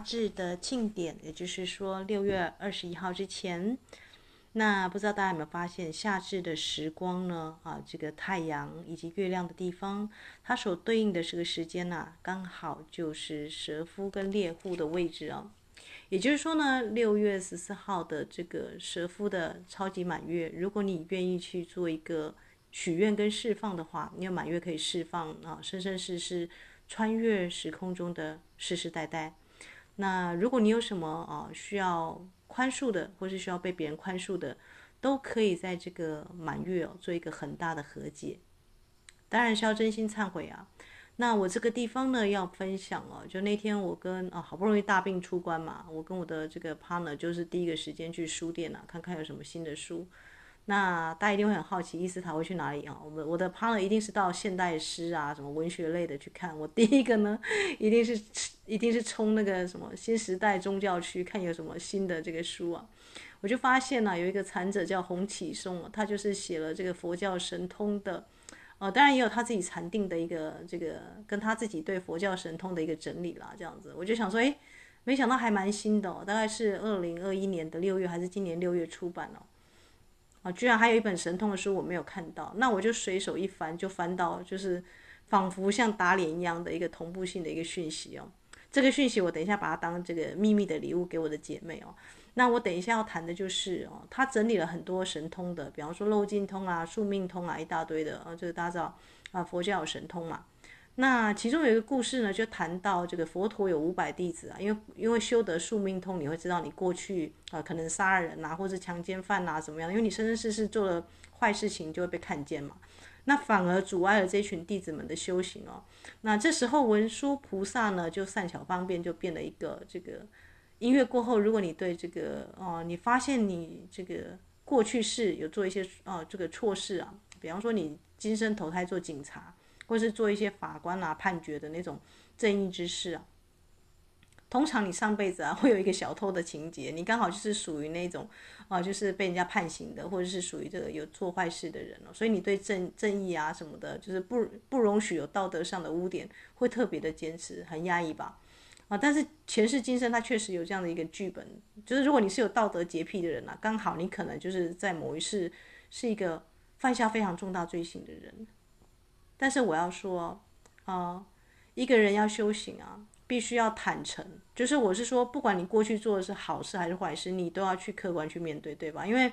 夏至的庆典，也就是说六月二十一号之前，那不知道大家有没有发现，夏至的时光呢？啊，这个太阳以及月亮的地方，它所对应的这个时间呢，刚好就是蛇夫跟猎户的位置哦。也就是说呢，六月十四号的这个蛇夫的超级满月，如果你愿意去做一个许愿跟释放的话，你有满月可以释放啊，生生世世穿越时空中的世世代代。那如果你有什么啊需要宽恕的，或是需要被别人宽恕的，都可以在这个满月哦做一个很大的和解。当然是要真心忏悔啊。那我这个地方呢，要分享哦，就那天我跟啊好不容易大病出关嘛，我跟我的这个 partner 就是第一个时间去书店啊，看看有什么新的书。那大家一定会很好奇，伊斯塔会去哪里啊？我们我的 partner 一定是到现代诗啊，什么文学类的去看。我第一个呢，一定是一定是冲那个什么新时代宗教区，看有什么新的这个书啊。我就发现呢、有一个禅者叫洪启松，他就是写了这个佛教神通的。哦，当然也有他自己禅定的一个这个，跟他自己对佛教神通的一个整理啦，这样子，我就想说，诶，没想到还蛮新的哦，大概是二零二一年的六月还是今年六月出版哦，啊，居然还有一本神通的书我没有看到，那我就随手一翻，就翻到就是仿佛像打脸一样的一个同步性的一个讯息哦，这个讯息我等一下把它当这个秘密的礼物给我的姐妹哦。那我等一下要谈的就是哦，他整理了很多神通的，比方说漏尽通啊、宿命通啊，一大堆的啊，这个大家知道啊，佛教有神通嘛。那其中有一个故事呢，就谈到这个佛陀有五百弟子啊，因为因为修得宿命通，你会知道你过去啊可能杀人啊，或者强奸犯啊怎么样，因为你生生世世做了坏事情就会被看见嘛。那反而阻碍了这群弟子们的修行哦。那这时候文殊菩萨呢，就善巧方便，就变了一个这个。音乐过后，如果你对这个哦、你发现你这个过去世有做一些哦、这个错事啊，比方说你今生投胎做警察，或是做一些法官啊判决的那种正义之事啊，通常你上辈子啊 会有一个小偷的情节，你刚好就是属于那种啊、就是被人家判刑的，或者是属于这个有做坏事的人哦，所以你对正正义啊什么的，就是不不容许有道德上的污点，会特别的坚持，很压抑吧。啊，但是前世今生他确实有这样的一个剧本，就是如果你是有道德洁癖的人啊，刚好你可能就是在某一世是一个犯下非常重大罪行的人。但是我要说，啊，一个人要修行啊，必须要坦诚，就是我是说，不管你过去做的是好事还是坏事，你都要去客观去面对，对吧？因为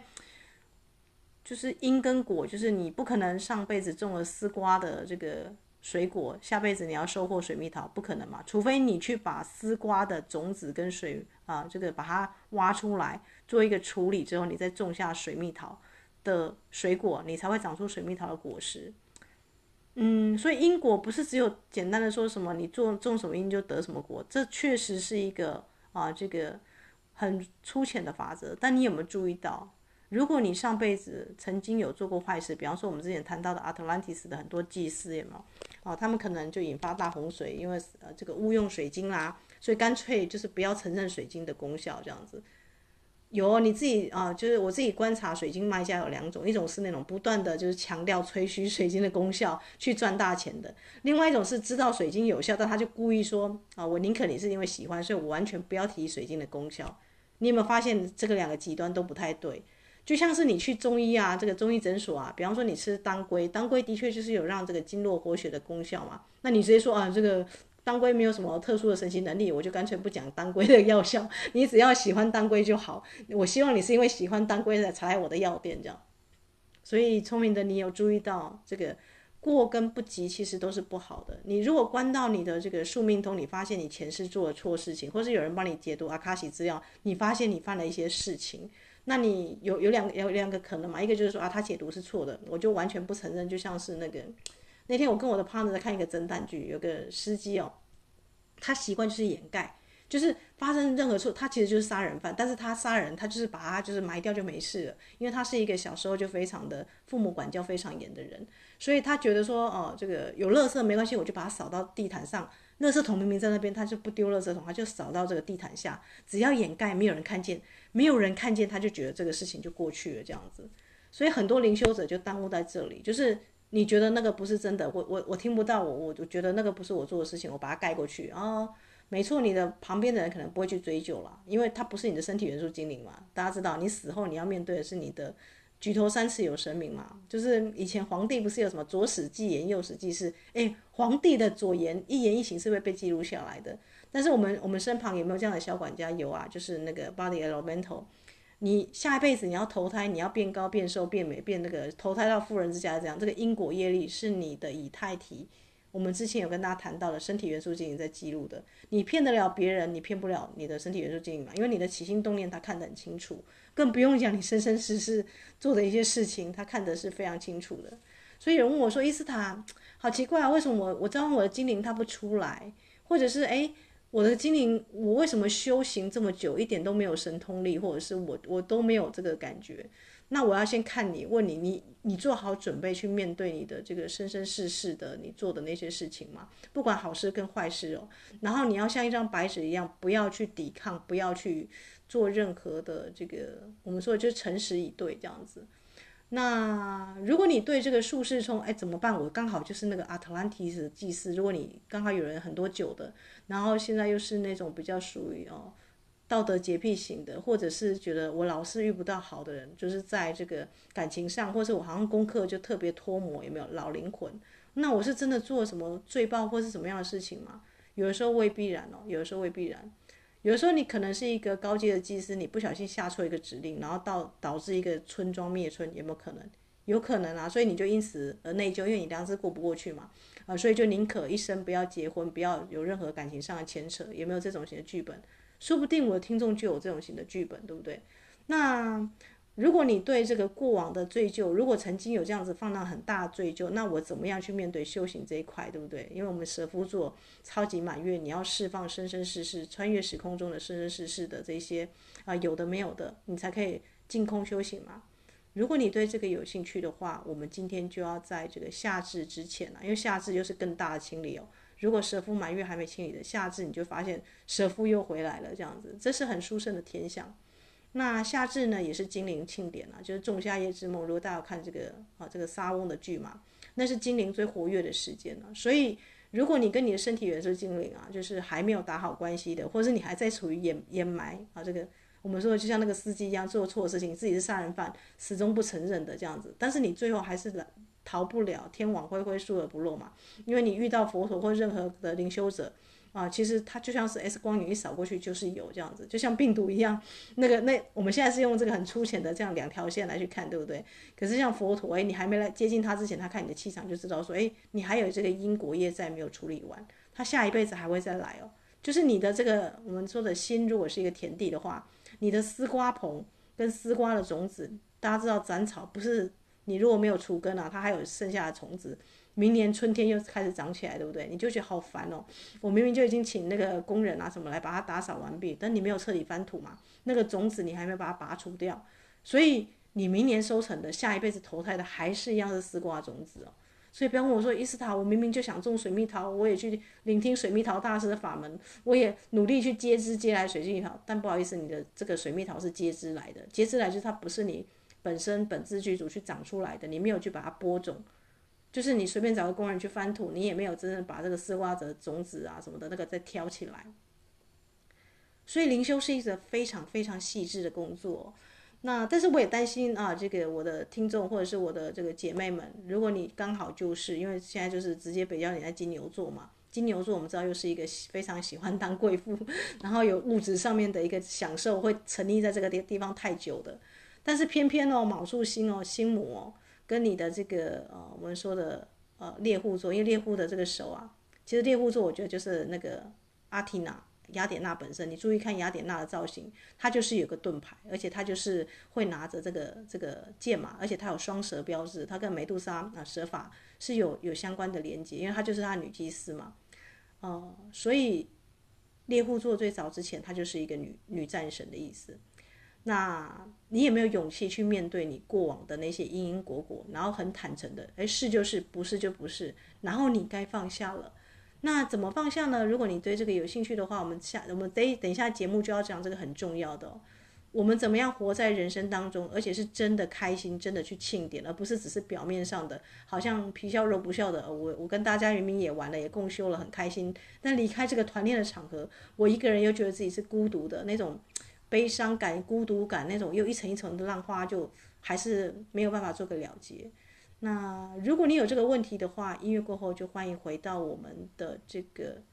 就是因跟果，就是你不可能上辈子种了丝瓜的这个。水果，下辈子你要收获水蜜桃，不可能嘛？除非你去把丝瓜的种子跟水啊，这个把它挖出来，做一个处理之后，你再种下水蜜桃的水果，你才会长出水蜜桃的果实。嗯，所以因果不是只有简单的说什么你做种什么因就得什么果，这确实是一个啊，这个很粗浅的法则。但你有没有注意到？如果你上辈子曾经有做过坏事，比方说我们之前谈到的阿特兰蒂斯的很多祭司，有没有？哦，他们可能就引发大洪水，因为呃这个误用水晶啦，所以干脆就是不要承认水晶的功效这样子。有你自己啊，就是我自己观察水晶卖家有两种，一种是那种不断的就是强调吹嘘水晶的功效去赚大钱的，另外一种是知道水晶有效，但他就故意说啊，我宁可你是因为喜欢，所以我完全不要提水晶的功效。你有没有发现这个两个极端都不太对？就像是你去中医啊，这个中医诊所啊，比方说你吃当归，当归的确就是有让这个经络活血的功效嘛。那你直接说啊，这个当归没有什么特殊的神奇能力，我就干脆不讲当归的药效。你只要喜欢当归就好。我希望你是因为喜欢当归才才来我的药店这样。所以聪明的你有注意到，这个过跟不及其实都是不好的。你如果关到你的这个宿命通，你发现你前世做了错事情，或是有人帮你解读阿卡西资料，你发现你犯了一些事情。那你有有两个有两个可能嘛？一个就是说啊，他解读是错的，我就完全不承认。就像是那个那天我跟我的 partner 在看一个侦探剧，有个司机哦，他习惯就是掩盖，就是发生任何错，他其实就是杀人犯，但是他杀人，他就是把他就是埋掉就没事了，因为他是一个小时候就非常的父母管教非常严的人，所以他觉得说哦，这个有垃圾没关系，我就把它扫到地毯上。垃圾桶明明在那边，他就不丢垃圾桶，他就扫到这个地毯下，只要掩盖，没有人看见，没有人看见，他就觉得这个事情就过去了这样子。所以很多灵修者就耽误在这里，就是你觉得那个不是真的，我我我听不到，我我觉得那个不是我做的事情，我把它盖过去啊。哦没错，你的旁边的人可能不会去追究了，因为他不是你的身体元素精灵嘛。大家知道，你死后你要面对的是你的举头三尺有神明嘛。就是以前皇帝不是有什么左史记言，右史记事，诶，皇帝的左言一言一行是会被记录下来的。但是我们我们身旁有没有这样的小管家？有啊，就是那个 body element。你下一辈子你要投胎，你要变高、变瘦、变美、变那个投胎到富人之家这样，这个因果业力是你的以太体。我们之前有跟大家谈到的身体元素精灵在记录的，你骗得了别人，你骗不了你的身体元素精灵嘛？因为你的起心动念他看得很清楚，更不用讲你生生世世做的一些事情，他看得是非常清楚的。所以有人问我说：“伊斯塔，好奇怪啊，为什么我我召唤我的精灵他不出来？或者是诶，我的精灵我为什么修行这么久一点都没有神通力，或者是我我都没有这个感觉？”那我要先看你，问你，你你做好准备去面对你的这个生生世世的你做的那些事情吗？不管好事跟坏事哦。然后你要像一张白纸一样，不要去抵抗，不要去做任何的这个，我们说就诚实以对这样子。那如果你对这个术士冲，哎，怎么办？我刚好就是那个阿特兰提斯的祭司。如果你刚好有人很多酒的，然后现在又是那种比较属于哦。道德洁癖型的，或者是觉得我老是遇不到好的人，就是在这个感情上，或者我好像功课就特别脱模，有没有老灵魂？那我是真的做什么罪报或是什么样的事情吗？有的时候未必然哦，有的时候未必然。有时候你可能是一个高阶的技师，你不小心下错一个指令，然后到导致一个村庄灭村，有没有可能？有可能啊，所以你就因此而内疚，因为你当时过不过去嘛，啊，所以就宁可一生不要结婚，不要有任何感情上的牵扯，有没有这种型的剧本？说不定我的听众就有这种型的剧本，对不对？那如果你对这个过往的罪疚，如果曾经有这样子放荡很大的罪疚，那我怎么样去面对修行这一块，对不对？因为我们蛇夫座超级满月，你要释放生生世世穿越时空中的生生世世的这些啊有的没有的，你才可以净空修行嘛。如果你对这个有兴趣的话，我们今天就要在这个夏至之前了，因为夏至又是更大的清理哦。如果蛇夫满月还没清理的夏至，你就发现蛇夫又回来了，这样子，这是很殊胜的天象。那夏至呢，也是精灵庆典啊，就是仲夏夜之梦。如果大家看这个啊，这个莎翁的剧嘛，那是精灵最活跃的时间了。所以，如果你跟你的身体元素精灵啊，就是还没有打好关系的，或者是你还在处于掩掩埋啊，这个我们说就像那个司机一样，做错事情，自己是杀人犯，始终不承认的这样子，但是你最后还是。逃不了天网恢恢，疏而不漏嘛。因为你遇到佛陀或任何的灵修者啊，其实它就像是 X 光，你一扫过去就是有这样子，就像病毒一样。那个那我们现在是用这个很粗浅的这样两条线来去看，对不对？可是像佛陀，哎，你还没来接近他之前，他看你的气场就知道说，哎，你还有这个因果业债没有处理完，他下一辈子还会再来哦。就是你的这个我们说的心，如果是一个田地的话，你的丝瓜棚跟丝瓜的种子，大家知道斩草不是。你如果没有除根啊，它还有剩下的虫子，明年春天又开始长起来，对不对？你就觉得好烦哦。我明明就已经请那个工人啊什么来把它打扫完毕，但你没有彻底翻土嘛，那个种子你还没有把它拔除掉，所以你明年收成的，下一辈子投胎的还是一样的丝瓜种子哦。所以不要问我说伊斯塔，我明明就想种水蜜桃，我也去聆听水蜜桃大师的法门，我也努力去接枝接来水蜜桃，但不好意思，你的这个水蜜桃是接枝来的，接枝来就它不是你。本身本自具足去长出来的，你没有去把它播种，就是你随便找个工人去翻土，你也没有真正把这个丝瓜的种子啊什么的那个再挑起来。所以灵修是一个非常非常细致的工作。那但是我也担心啊，这个我的听众或者是我的这个姐妹们，如果你刚好就是因为现在就是直接比较你在金牛座嘛，金牛座我们知道又是一个非常喜欢当贵妇，然后有物质上面的一个享受，会沉溺在这个地地方太久的。但是偏偏哦，卯宿星哦，星魔哦，跟你的这个呃，我们说的呃猎户座，因为猎户的这个手啊，其实猎户座我觉得就是那个阿提娜雅典娜本身。你注意看雅典娜的造型，她就是有个盾牌，而且她就是会拿着这个这个剑嘛，而且她有双蛇标志，她跟美杜莎啊蛇法是有有相关的连接，因为她就是她女祭司嘛，呃，所以猎户座最早之前她就是一个女女战神的意思。那你有没有勇气去面对你过往的那些因因果果，然后很坦诚的，哎，是就是，不是就不是，然后你该放下了。那怎么放下呢？如果你对这个有兴趣的话，我们下我们等等一下节目就要讲这个很重要的。我们怎么样活在人生当中，而且是真的开心，真的去庆典，而不是只是表面上的，好像皮笑肉不笑的。我我跟大家明明也玩了，也共修了，很开心。但离开这个团练的场合，我一个人又觉得自己是孤独的，那种悲伤感、孤独感，那种又一层一层的浪花，就还是没有办法做个了结。那如果你有这个问题的话，音乐过后就欢迎回到我们的这个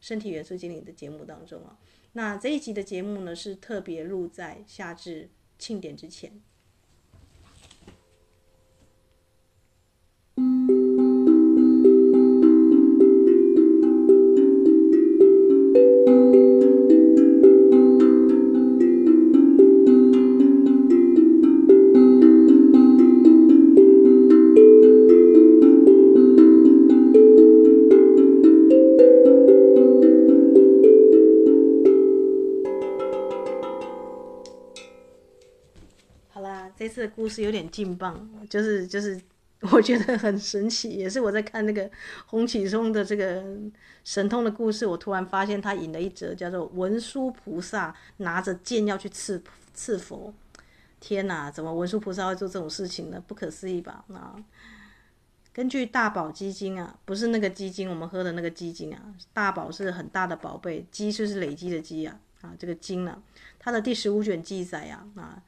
身体元素精灵的节目当中啊。那这一集的节目呢，是特别录在夏至庆典之前。次的故事有点劲爆，就是就是我觉得很神奇，也是我在看那个洪启宗的这个神通的故事，我突然发现他引了一则叫做文殊菩萨拿着剑要去刺刺佛，天哪，怎么文殊菩萨会做这种事情呢？不可思议吧？啊根据大宝积经啊，不是那个鸡精，我们喝的那个鸡精啊，大宝是很大的宝贝，积就是累积的积啊，啊这个经呢、啊，它的第十五卷记载啊，啊。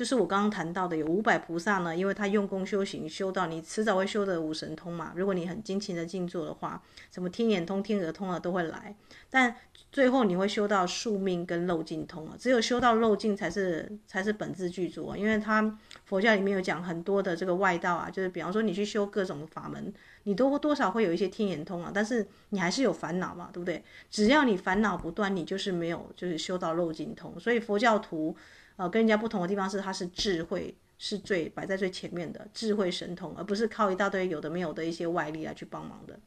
就是我刚刚谈到的，有五百菩萨呢，因为他用功修行，修到你迟早会修的五神通嘛。如果你很精勤的静坐的话，什么天眼通、天耳通啊都会来。但最后你会修到宿命跟漏尽通啊，只有修到漏尽才是才是本质具足啊。因为他佛教里面有讲很多的这个外道啊，就是比方说你去修各种法门，你都多少会有一些天眼通啊，但是你还是有烦恼嘛，对不对？只要你烦恼不断，你就是没有就是修到漏尽通。所以佛教徒。呃，跟人家不同的地方是，它是智慧是最摆在最前面的智慧神通，而不是靠一大堆有的没有的一些外力来去帮忙的。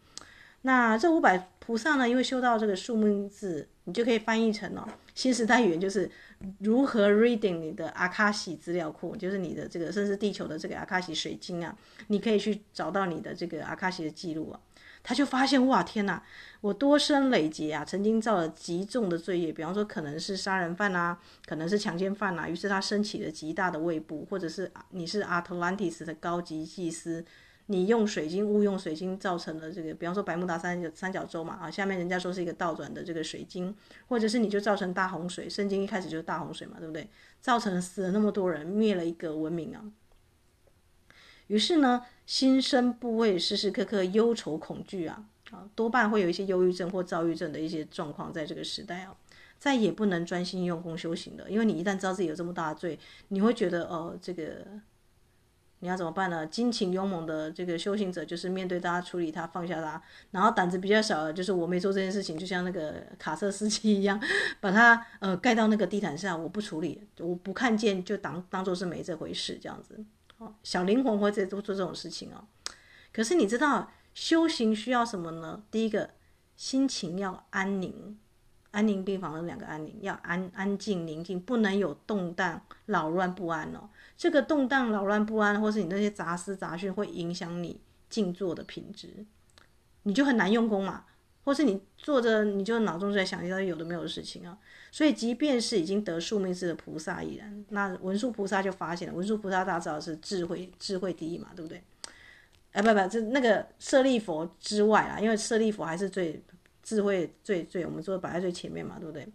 那这五百菩萨呢，因为修到这个数目字，你就可以翻译成哦，新时代语言就是如何 reading 你的阿卡西资料库，就是你的这个甚至地球的这个阿卡西水晶啊，你可以去找到你的这个阿卡西的记录啊。他就发现哇，天哪！我多生累劫啊，曾经造了极重的罪业，比方说可能是杀人犯啊，可能是强奸犯啊。于是他升起了极大的畏怖，或者是你是阿特兰蒂斯的高级祭司，你用水晶误用水晶造成了这个，比方说百慕达三角三角洲嘛啊，下面人家说是一个倒转的这个水晶，或者是你就造成大洪水，圣经一开始就是大洪水嘛，对不对？造成死了那么多人，灭了一个文明啊。于是呢，心生怖畏，时时刻刻忧愁恐惧啊，啊，多半会有一些忧郁症或躁郁症的一些状况，在这个时代啊，再也不能专心用功修行了。因为你一旦知道自己有这么大的罪，你会觉得哦，这个你要怎么办呢？精勤勇猛的这个修行者，就是面对大家处理他，放下他，然后胆子比较小的，就是我没做这件事情，就像那个卡车司机一样，把他呃盖到那个地毯上，我不处理，我不看见，就当当做是没这回事，这样子。小灵魂会在做做这种事情哦，可是你知道修行需要什么呢？第一个，心情要安宁，安宁病房的两个安宁，要安安静宁静，不能有动荡扰乱不安哦。这个动荡扰乱不安，或是你那些杂思杂讯，会影响你静坐的品质，你就很难用功嘛。或是你坐着，你就脑中在想一些有的没有的事情啊。所以，即便是已经得宿命字的菩萨依然。那文殊菩萨就发现了，文殊菩萨大家知道是智慧，智慧第一嘛，对不对？哎，不不，这那个舍利佛之外啦，因为舍利佛还是最智慧最最，我们说摆在最前面嘛，对不对？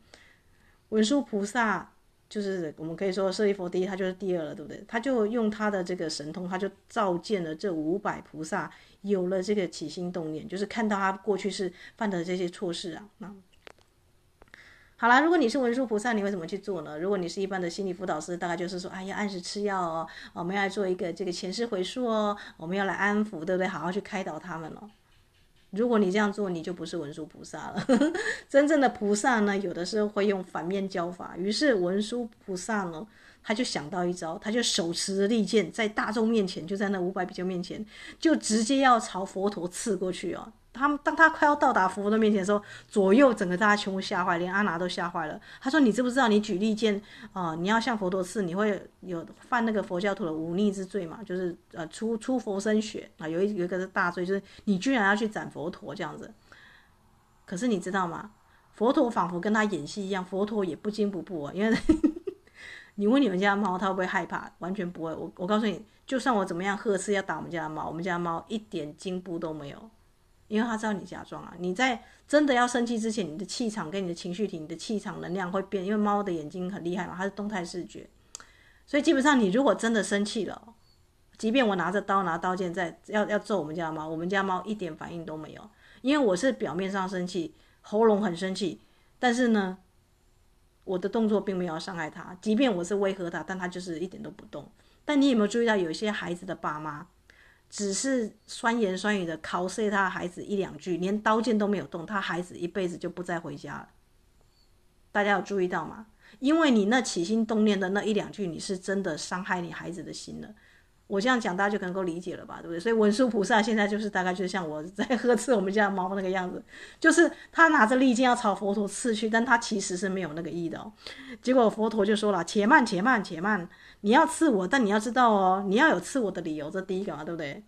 文殊菩萨就是我们可以说舍利佛第一，他就是第二了，对不对？他就用他的这个神通，他就召见了这五百菩萨。有了这个起心动念，就是看到他过去是犯的这些错事啊。那好啦，如果你是文殊菩萨，你会怎么去做呢？如果你是一般的心理辅导师，大概就是说，哎呀，按时吃药哦，我们要来做一个这个前世回溯哦，我们要来安抚，对不对？好好去开导他们哦。如果你这样做，你就不是文殊菩萨了。真正的菩萨呢，有的时候会用反面教法。于是文殊菩萨呢。他就想到一招，他就手持利剑，在大众面前，就在那五百比丘面前，就直接要朝佛陀刺过去哦。他们当他快要到达佛陀面前的时候，左右整个大家全部吓坏，连阿难都吓坏了。他说：“你知不知道，你举利剑啊、你要向佛陀刺，你会有犯那个佛教徒的忤逆之罪嘛？就是呃出出佛身血啊，有一有一个是大罪，就是你居然要去斩佛陀这样子。可是你知道吗？佛陀仿佛跟他演戏一样，佛陀也不惊不怖啊，因为。你问你们家猫，它会不会害怕？完全不会。我我告诉你，就算我怎么样呵斥要打我们家的猫，我们家猫一点进步都没有，因为他知道你假装啊。你在真的要生气之前，你的气场跟你的情绪体、你的气场能量会变，因为猫的眼睛很厉害嘛，它是动态视觉，所以基本上你如果真的生气了，即便我拿着刀拿刀剑在要要揍我们家的猫，我们家猫一点反应都没有，因为我是表面上生气，喉咙很生气，但是呢。我的动作并没有伤害他，即便我是威吓他，但他就是一点都不动。但你有没有注意到，有一些孩子的爸妈只是酸言酸语的拷碎他孩子一两句，连刀剑都没有动，他孩子一辈子就不再回家了。大家有注意到吗？因为你那起心动念的那一两句，你是真的伤害你孩子的心了。我这样讲，大家就能够理解了吧，对不对？所以文殊菩萨现在就是大概就是像我在呵斥我们家的猫那个样子，就是他拿着利剑要朝佛陀刺去，但他其实是没有那个意的。结果佛陀就说了：“且慢，且慢，且慢！你要刺我，但你要知道哦，你要有刺我的理由，这第一个嘛，对不对？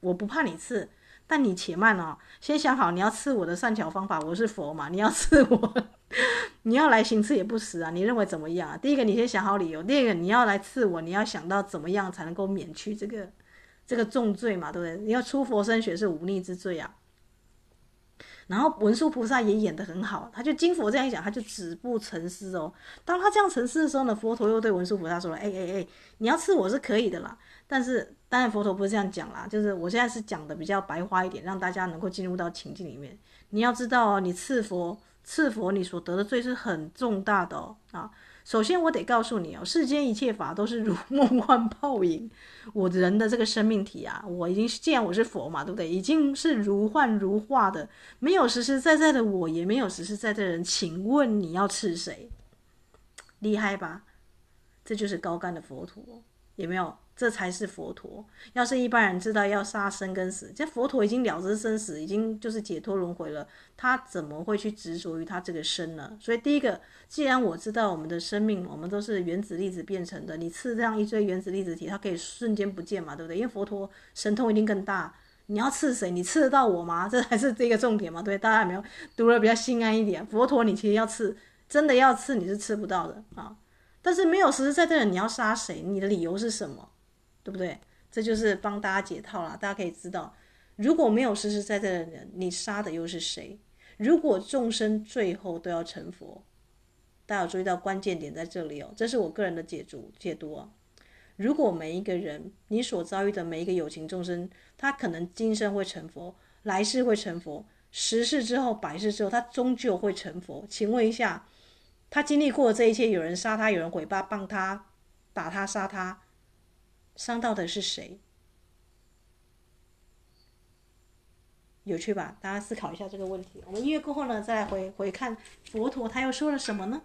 我不怕你刺，但你且慢哦，先想好你要刺我的善巧方法。我是佛嘛，你要刺我。” 你要来行刺也不迟啊！你认为怎么样啊？第一个，你先想好理由；第二个，你要来刺我，你要想到怎么样才能够免去这个这个重罪嘛，对不对？你要出佛身血是忤逆之罪啊。然后文殊菩萨也演得很好，他就经佛这样一讲，他就止步沉思哦。当他这样沉思的时候呢，佛陀又对文殊菩萨说了：“哎哎哎，你要刺我是可以的啦，但是当然佛陀不是这样讲啦，就是我现在是讲的比较白话一点，让大家能够进入到情境里面。你要知道哦，你刺佛。”赐佛，你所得的罪是很重大的哦啊！首先，我得告诉你哦，世间一切法都是如梦幻泡影。我人的这个生命体啊，我已经既然我是佛嘛，对不对？已经是如幻如化的，没有实实在在的我，也没有实实在在的人。请问你要赐谁？厉害吧？这就是高干的佛陀，有没有？这才是佛陀。要是一般人知道要杀生跟死，这佛陀已经了知生死，已经就是解脱轮回了，他怎么会去执着于他这个身呢？所以第一个，既然我知道我们的生命，我们都是原子粒子变成的，你刺这样一堆原子粒子体，它可以瞬间不见嘛，对不对？因为佛陀神通一定更大。你要刺谁？你刺得到我吗？这才是这个重点嘛，对？大家有没有读了比较心安一点？佛陀你其实要刺，真的要刺你是刺不到的啊。但是没有实实在在的，你要杀谁？你的理由是什么？对不对？这就是帮大家解套了。大家可以知道，如果没有实实在在的人，你杀的又是谁？如果众生最后都要成佛，大家有注意到关键点在这里哦。这是我个人的解读解读啊。如果每一个人，你所遭遇的每一个有情众生，他可能今生会成佛，来世会成佛，十世之后、百世之后，他终究会成佛。请问一下，他经历过这一切，有人杀他，有人毁谤、帮他、打他、杀他。伤到的是谁？有趣吧？大家思考一下这个问题。我们音乐过后呢，再来回回看佛陀，他又说了什么呢？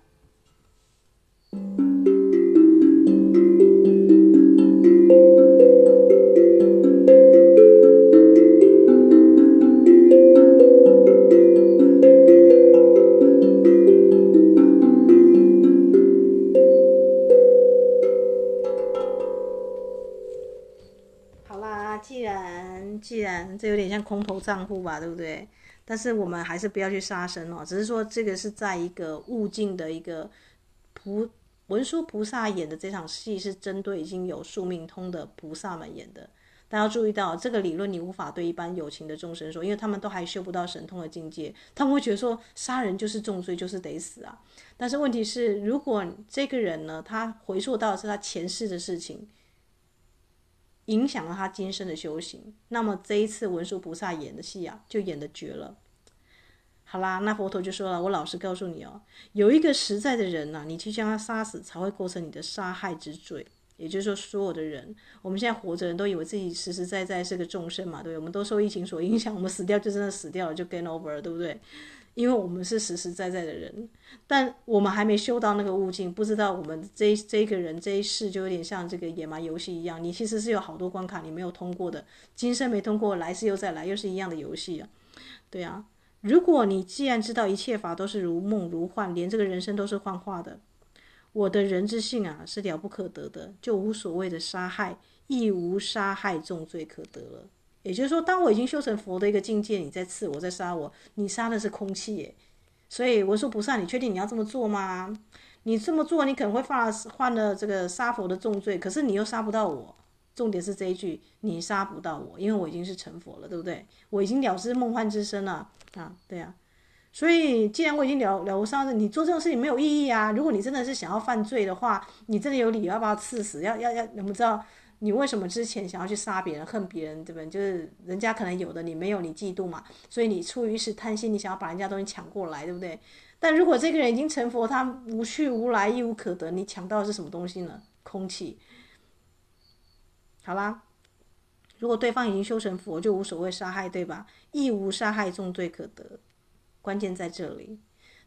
这有点像空头账户吧，对不对？但是我们还是不要去杀生哦。只是说这个是在一个悟境的一个菩文殊菩萨演的这场戏，是针对已经有宿命通的菩萨们演的。大家注意到这个理论，你无法对一般有情的众生说，因为他们都还修不到神通的境界，他们会觉得说杀人就是重罪，就是得死啊。但是问题是，如果这个人呢，他回溯到是他前世的事情。影响了他今生的修行，那么这一次文殊菩萨演的戏啊，就演得绝了。好啦，那佛陀就说了，我老实告诉你哦，有一个实在的人呐、啊，你去将他杀死，才会构成你的杀害之罪。也就是说，所有的人，我们现在活着人都以为自己实实在在是个众生嘛，对不对？我们都受疫情所影响，我们死掉就真的死掉了，就 gain over 了，对不对？因为我们是实实在在的人，但我们还没修到那个悟境，不知道我们这这个人这一世就有点像这个野蛮游戏一样，你其实是有好多关卡你没有通过的，今生没通过，来世又再来，又是一样的游戏啊。对啊，如果你既然知道一切法都是如梦如幻，连这个人生都是幻化的，我的人之性啊是了不可得的，就无所谓的杀害，亦无杀害重罪可得了。也就是说，当我已经修成佛的一个境界，你在刺我，在杀我，你杀的是空气耶。所以文殊菩萨，你确定你要这么做吗？你这么做，你可能会犯犯了这个杀佛的重罪，可是你又杀不到我。重点是这一句，你杀不到我，因为我已经是成佛了，对不对？我已经了知梦幻之身了啊，对啊。所以，既然我已经了了无生死，你做这种事情没有意义啊。如果你真的是想要犯罪的话，你真的有理由要把他刺死，要要要，你们知道你为什么之前想要去杀别人、恨别人，对不对？就是人家可能有的你没有，你嫉妒嘛。所以你出于一时贪心，你想要把人家东西抢过来，对不对？但如果这个人已经成佛，他无去无来，一无可得，你抢到的是什么东西呢？空气。好啦，如果对方已经修成佛，就无所谓杀害，对吧？亦无杀害重罪可得。关键在这里。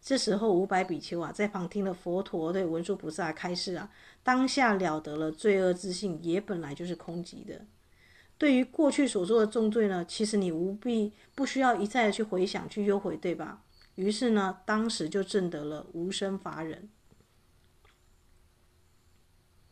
这时候五百比丘啊，在旁听了佛陀对文殊菩萨开示啊，当下了得了罪恶之性，也本来就是空寂的。对于过去所做的重罪呢，其实你无必不需要一再的去回想、去忧悔，对吧？于是呢，当时就证得了无生法忍。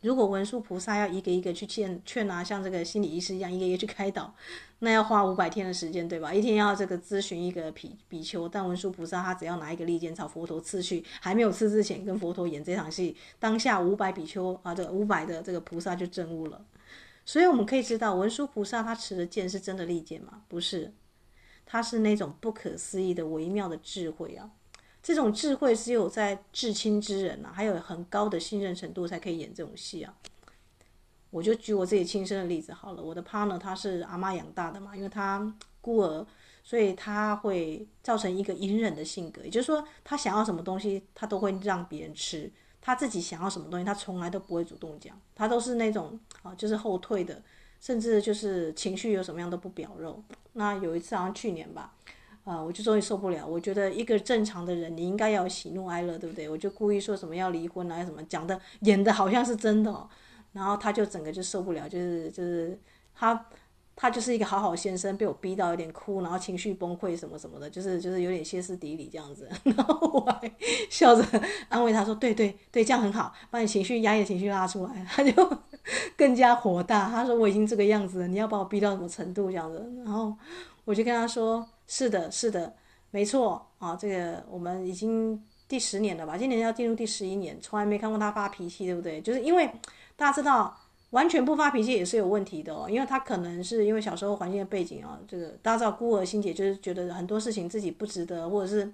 如果文殊菩萨要一个一个去劝劝啊，像这个心理医师一样，一个一个去开导，那要花五百天的时间，对吧？一天要这个咨询一个比比丘，但文殊菩萨他只要拿一个利剑朝佛陀刺去，还没有刺之前，跟佛陀演这场戏，当下五百比丘啊，这五百的这个菩萨就证悟了。所以我们可以知道，文殊菩萨他持的剑是真的利剑吗？不是。他是那种不可思议的微妙的智慧啊！这种智慧只有在至亲之人啊，还有很高的信任程度才可以演这种戏啊。我就举我自己亲身的例子好了，我的 partner 他是阿妈养大的嘛，因为他孤儿，所以他会造成一个隐忍的性格，也就是说，他想要什么东西，他都会让别人吃；他自己想要什么东西，他从来都不会主动讲，他都是那种啊，就是后退的。甚至就是情绪有什么样都不表露。那有一次好像去年吧，呃，我就终于受不了。我觉得一个正常的人，你应该要喜怒哀乐，对不对？我就故意说什么要离婚啊，什么讲的演的好像是真的哦。然后他就整个就受不了，就是就是他他就是一个好好先生，被我逼到有点哭，然后情绪崩溃什么什么的，就是就是有点歇斯底里这样子。然后我还笑着安慰他说：“对对对，这样很好，把你情绪压抑的情绪拉出来。”他就。更加火大，他说我已经这个样子了，你要把我逼到什么程度这样子？然后我就跟他说：是的，是的，没错啊，这个我们已经第十年了吧？今年要进入第十一年，从来没看过他发脾气，对不对？就是因为大家知道，完全不发脾气也是有问题的哦，因为他可能是因为小时候环境的背景啊，这个大家知道孤儿心结，就是觉得很多事情自己不值得，或者是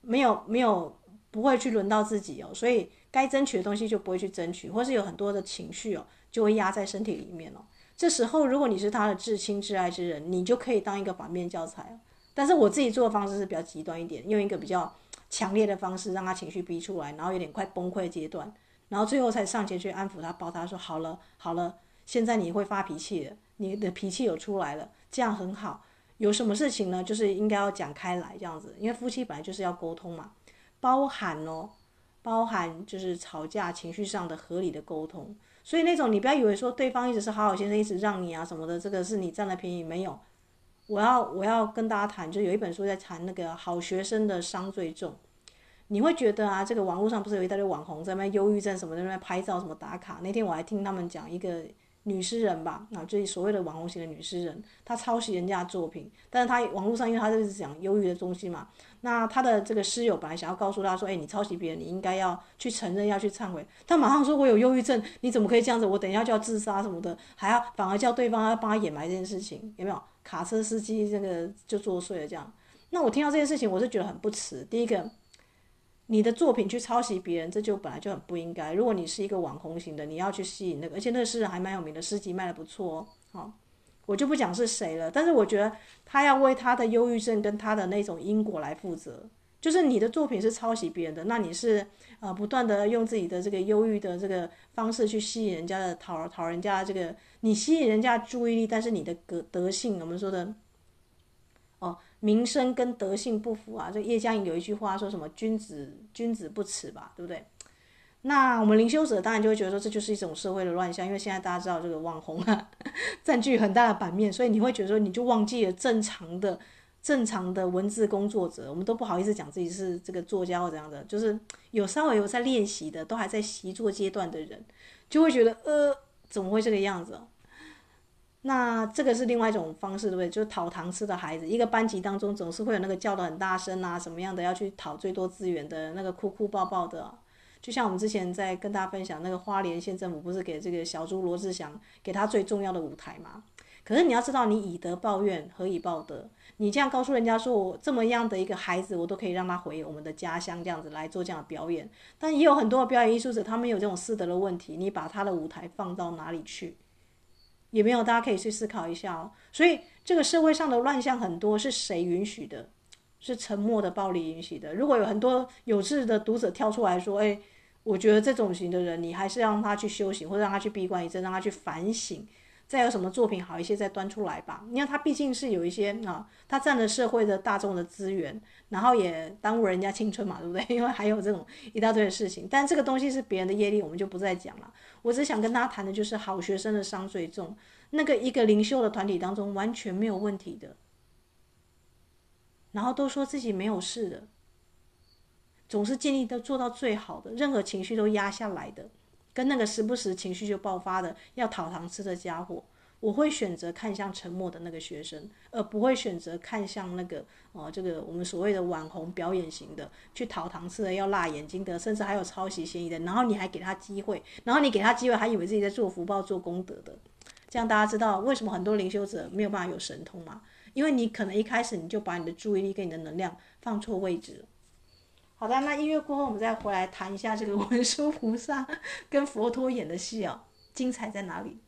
没有没有不会去轮到自己哦，所以。该争取的东西就不会去争取，或是有很多的情绪哦，就会压在身体里面哦。这时候，如果你是他的至亲至爱之人，你就可以当一个反面教材。但是我自己做的方式是比较极端一点，用一个比较强烈的方式让他情绪逼出来，然后有点快崩溃阶段，然后最后才上前去安抚他，抱他说：“好了，好了，现在你会发脾气了，你的脾气有出来了，这样很好。有什么事情呢？就是应该要讲开来这样子，因为夫妻本来就是要沟通嘛，包含哦。”包含就是吵架情绪上的合理的沟通，所以那种你不要以为说对方一直是好好先生，一直让你啊什么的，这个是你占了便宜没有？我要我要跟大家谈，就有一本书在谈那个好学生的伤最重。你会觉得啊，这个网络上不是有一大堆网红在那忧郁症什么的，在那拍照什么打卡？那天我还听他们讲一个。女诗人吧，啊，就是所谓的网红型的女诗人，她抄袭人家的作品，但是她网络上，因为她就是讲忧郁的东西嘛，那她的这个诗友本来想要告诉她说，哎，你抄袭别人，你应该要去承认，要去忏悔。她马上说，我有忧郁症，你怎么可以这样子？我等一下就要自杀什么的，还要反而叫对方要帮他掩埋这件事情，有没有？卡车司机这个就作祟了这样。那我听到这件事情，我是觉得很不耻。第一个。你的作品去抄袭别人，这就本来就很不应该。如果你是一个网红型的，你要去吸引那个，而且那个诗人还蛮有名的，诗集卖得不错哦。好，我就不讲是谁了。但是我觉得他要为他的忧郁症跟他的那种因果来负责。就是你的作品是抄袭别人的，那你是呃不断的用自己的这个忧郁的这个方式去吸引人家的讨讨人家这个，你吸引人家注意力，但是你的德德性，我们说的。名声跟德性不符啊！这叶嘉莹有一句话说什么“君子君子不耻”吧，对不对？那我们灵修者当然就会觉得说，这就是一种社会的乱象，因为现在大家知道这个网红啊，占据很大的版面，所以你会觉得说，你就忘记了正常的正常的文字工作者，我们都不好意思讲自己是这个作家或怎样的，就是有稍微有在练习的，都还在习作阶段的人，就会觉得呃，怎么会这个样子？那这个是另外一种方式，对不对？就是讨糖吃的孩子，一个班级当中总是会有那个叫得很大声啊，什么样的要去讨最多资源的那个哭哭抱抱的，就像我们之前在跟大家分享那个花莲县政府不是给这个小猪罗志祥给他最重要的舞台吗？可是你要知道，你以德报怨，何以报德？你这样告诉人家说，我这么样的一个孩子，我都可以让他回我们的家乡，这样子来做这样的表演。但也有很多的表演艺术者，他们有这种师德的问题，你把他的舞台放到哪里去？也没有，大家可以去思考一下哦。所以这个社会上的乱象很多，是谁允许的？是沉默的暴力允许的。如果有很多有志的读者跳出来说，哎，我觉得这种型的人，你还是让他去修行，或者让他去闭关一阵，让他去反省。再有什么作品好一些，再端出来吧。你看他毕竟是有一些啊，他占了社会的大众的资源，然后也耽误人家青春嘛，对不对？因为还有这种一大堆的事情。但这个东西是别人的业力，我们就不再讲了。我只想跟大家谈的就是好学生的伤最重。那个一个灵修的团体当中完全没有问题的，然后都说自己没有事的，总是尽力都做到最好的，任何情绪都压下来的。跟那个时不时情绪就爆发的要讨糖吃的家伙，我会选择看向沉默的那个学生，而不会选择看向那个哦，这个我们所谓的网红表演型的去讨糖吃的要辣眼睛的，甚至还有抄袭嫌疑的。然后你还给他机会，然后你给他机会，还以为自己在做福报、做功德的。这样大家知道为什么很多灵修者没有办法有神通吗？因为你可能一开始你就把你的注意力跟你的能量放错位置。好的，那音乐过后，我们再回来谈一下这个文殊菩萨跟佛陀演的戏哦，精彩在哪里？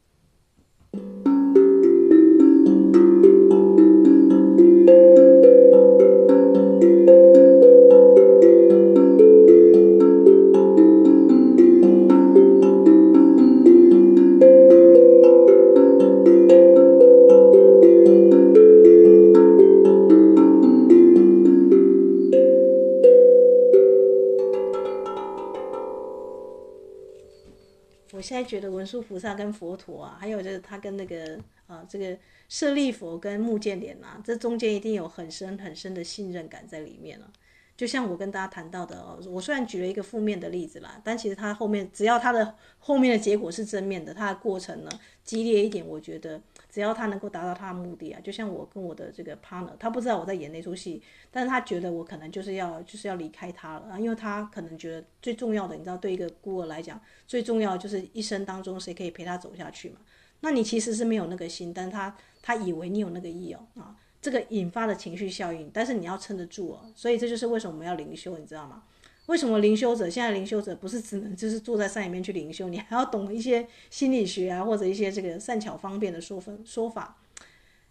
觉得文殊菩萨跟佛陀啊，还有就是他跟那个啊，这个舍利佛跟目犍连啊，这中间一定有很深很深的信任感在里面了。就像我跟大家谈到的哦，我虽然举了一个负面的例子啦，但其实他后面只要他的后面的结果是正面的，他的过程呢激烈一点，我觉得只要他能够达到他的目的啊，就像我跟我的这个 partner，他不知道我在演那出戏，但是他觉得我可能就是要就是要离开他了啊，因为他可能觉得最重要的，你知道，对一个孤儿来讲，最重要就是一生当中谁可以陪他走下去嘛。那你其实是没有那个心，但是他他以为你有那个意哦啊。这个引发的情绪效应，但是你要撑得住哦，所以这就是为什么我们要灵修，你知道吗？为什么灵修者现在灵修者不是只能就是坐在山里面去灵修，你还要懂一些心理学啊，或者一些这个善巧方便的说分说法？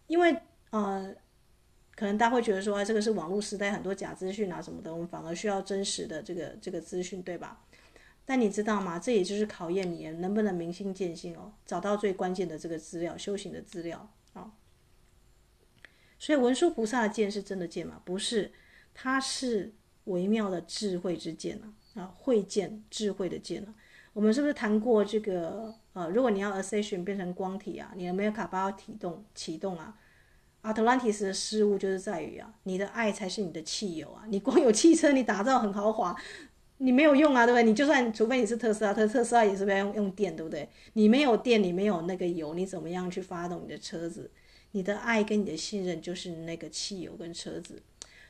因为呃，可能大家会觉得说，这个是网络时代很多假资讯啊什么的，我们反而需要真实的这个这个资讯，对吧？但你知道吗？这也就是考验你能不能明心见性哦，找到最关键的这个资料，修行的资料啊。所以文殊菩萨的剑是真的剑吗？不是，它是微妙的智慧之剑啊！啊，慧剑，智慧的剑啊！我们是不是谈过这个？呃，如果你要 ascension 变成光体啊，你的梅尔卡巴要启动启动啊！Atlantis 的失误就是在于啊，你的爱才是你的汽油啊！你光有汽车，你打造很豪华，你没有用啊，对不对？你就算除非你是特斯拉，特特斯拉也是不要用用电，对不对？你没有电，你没有那个油，你怎么样去发动你的车子？你的爱跟你的信任就是那个汽油跟车子，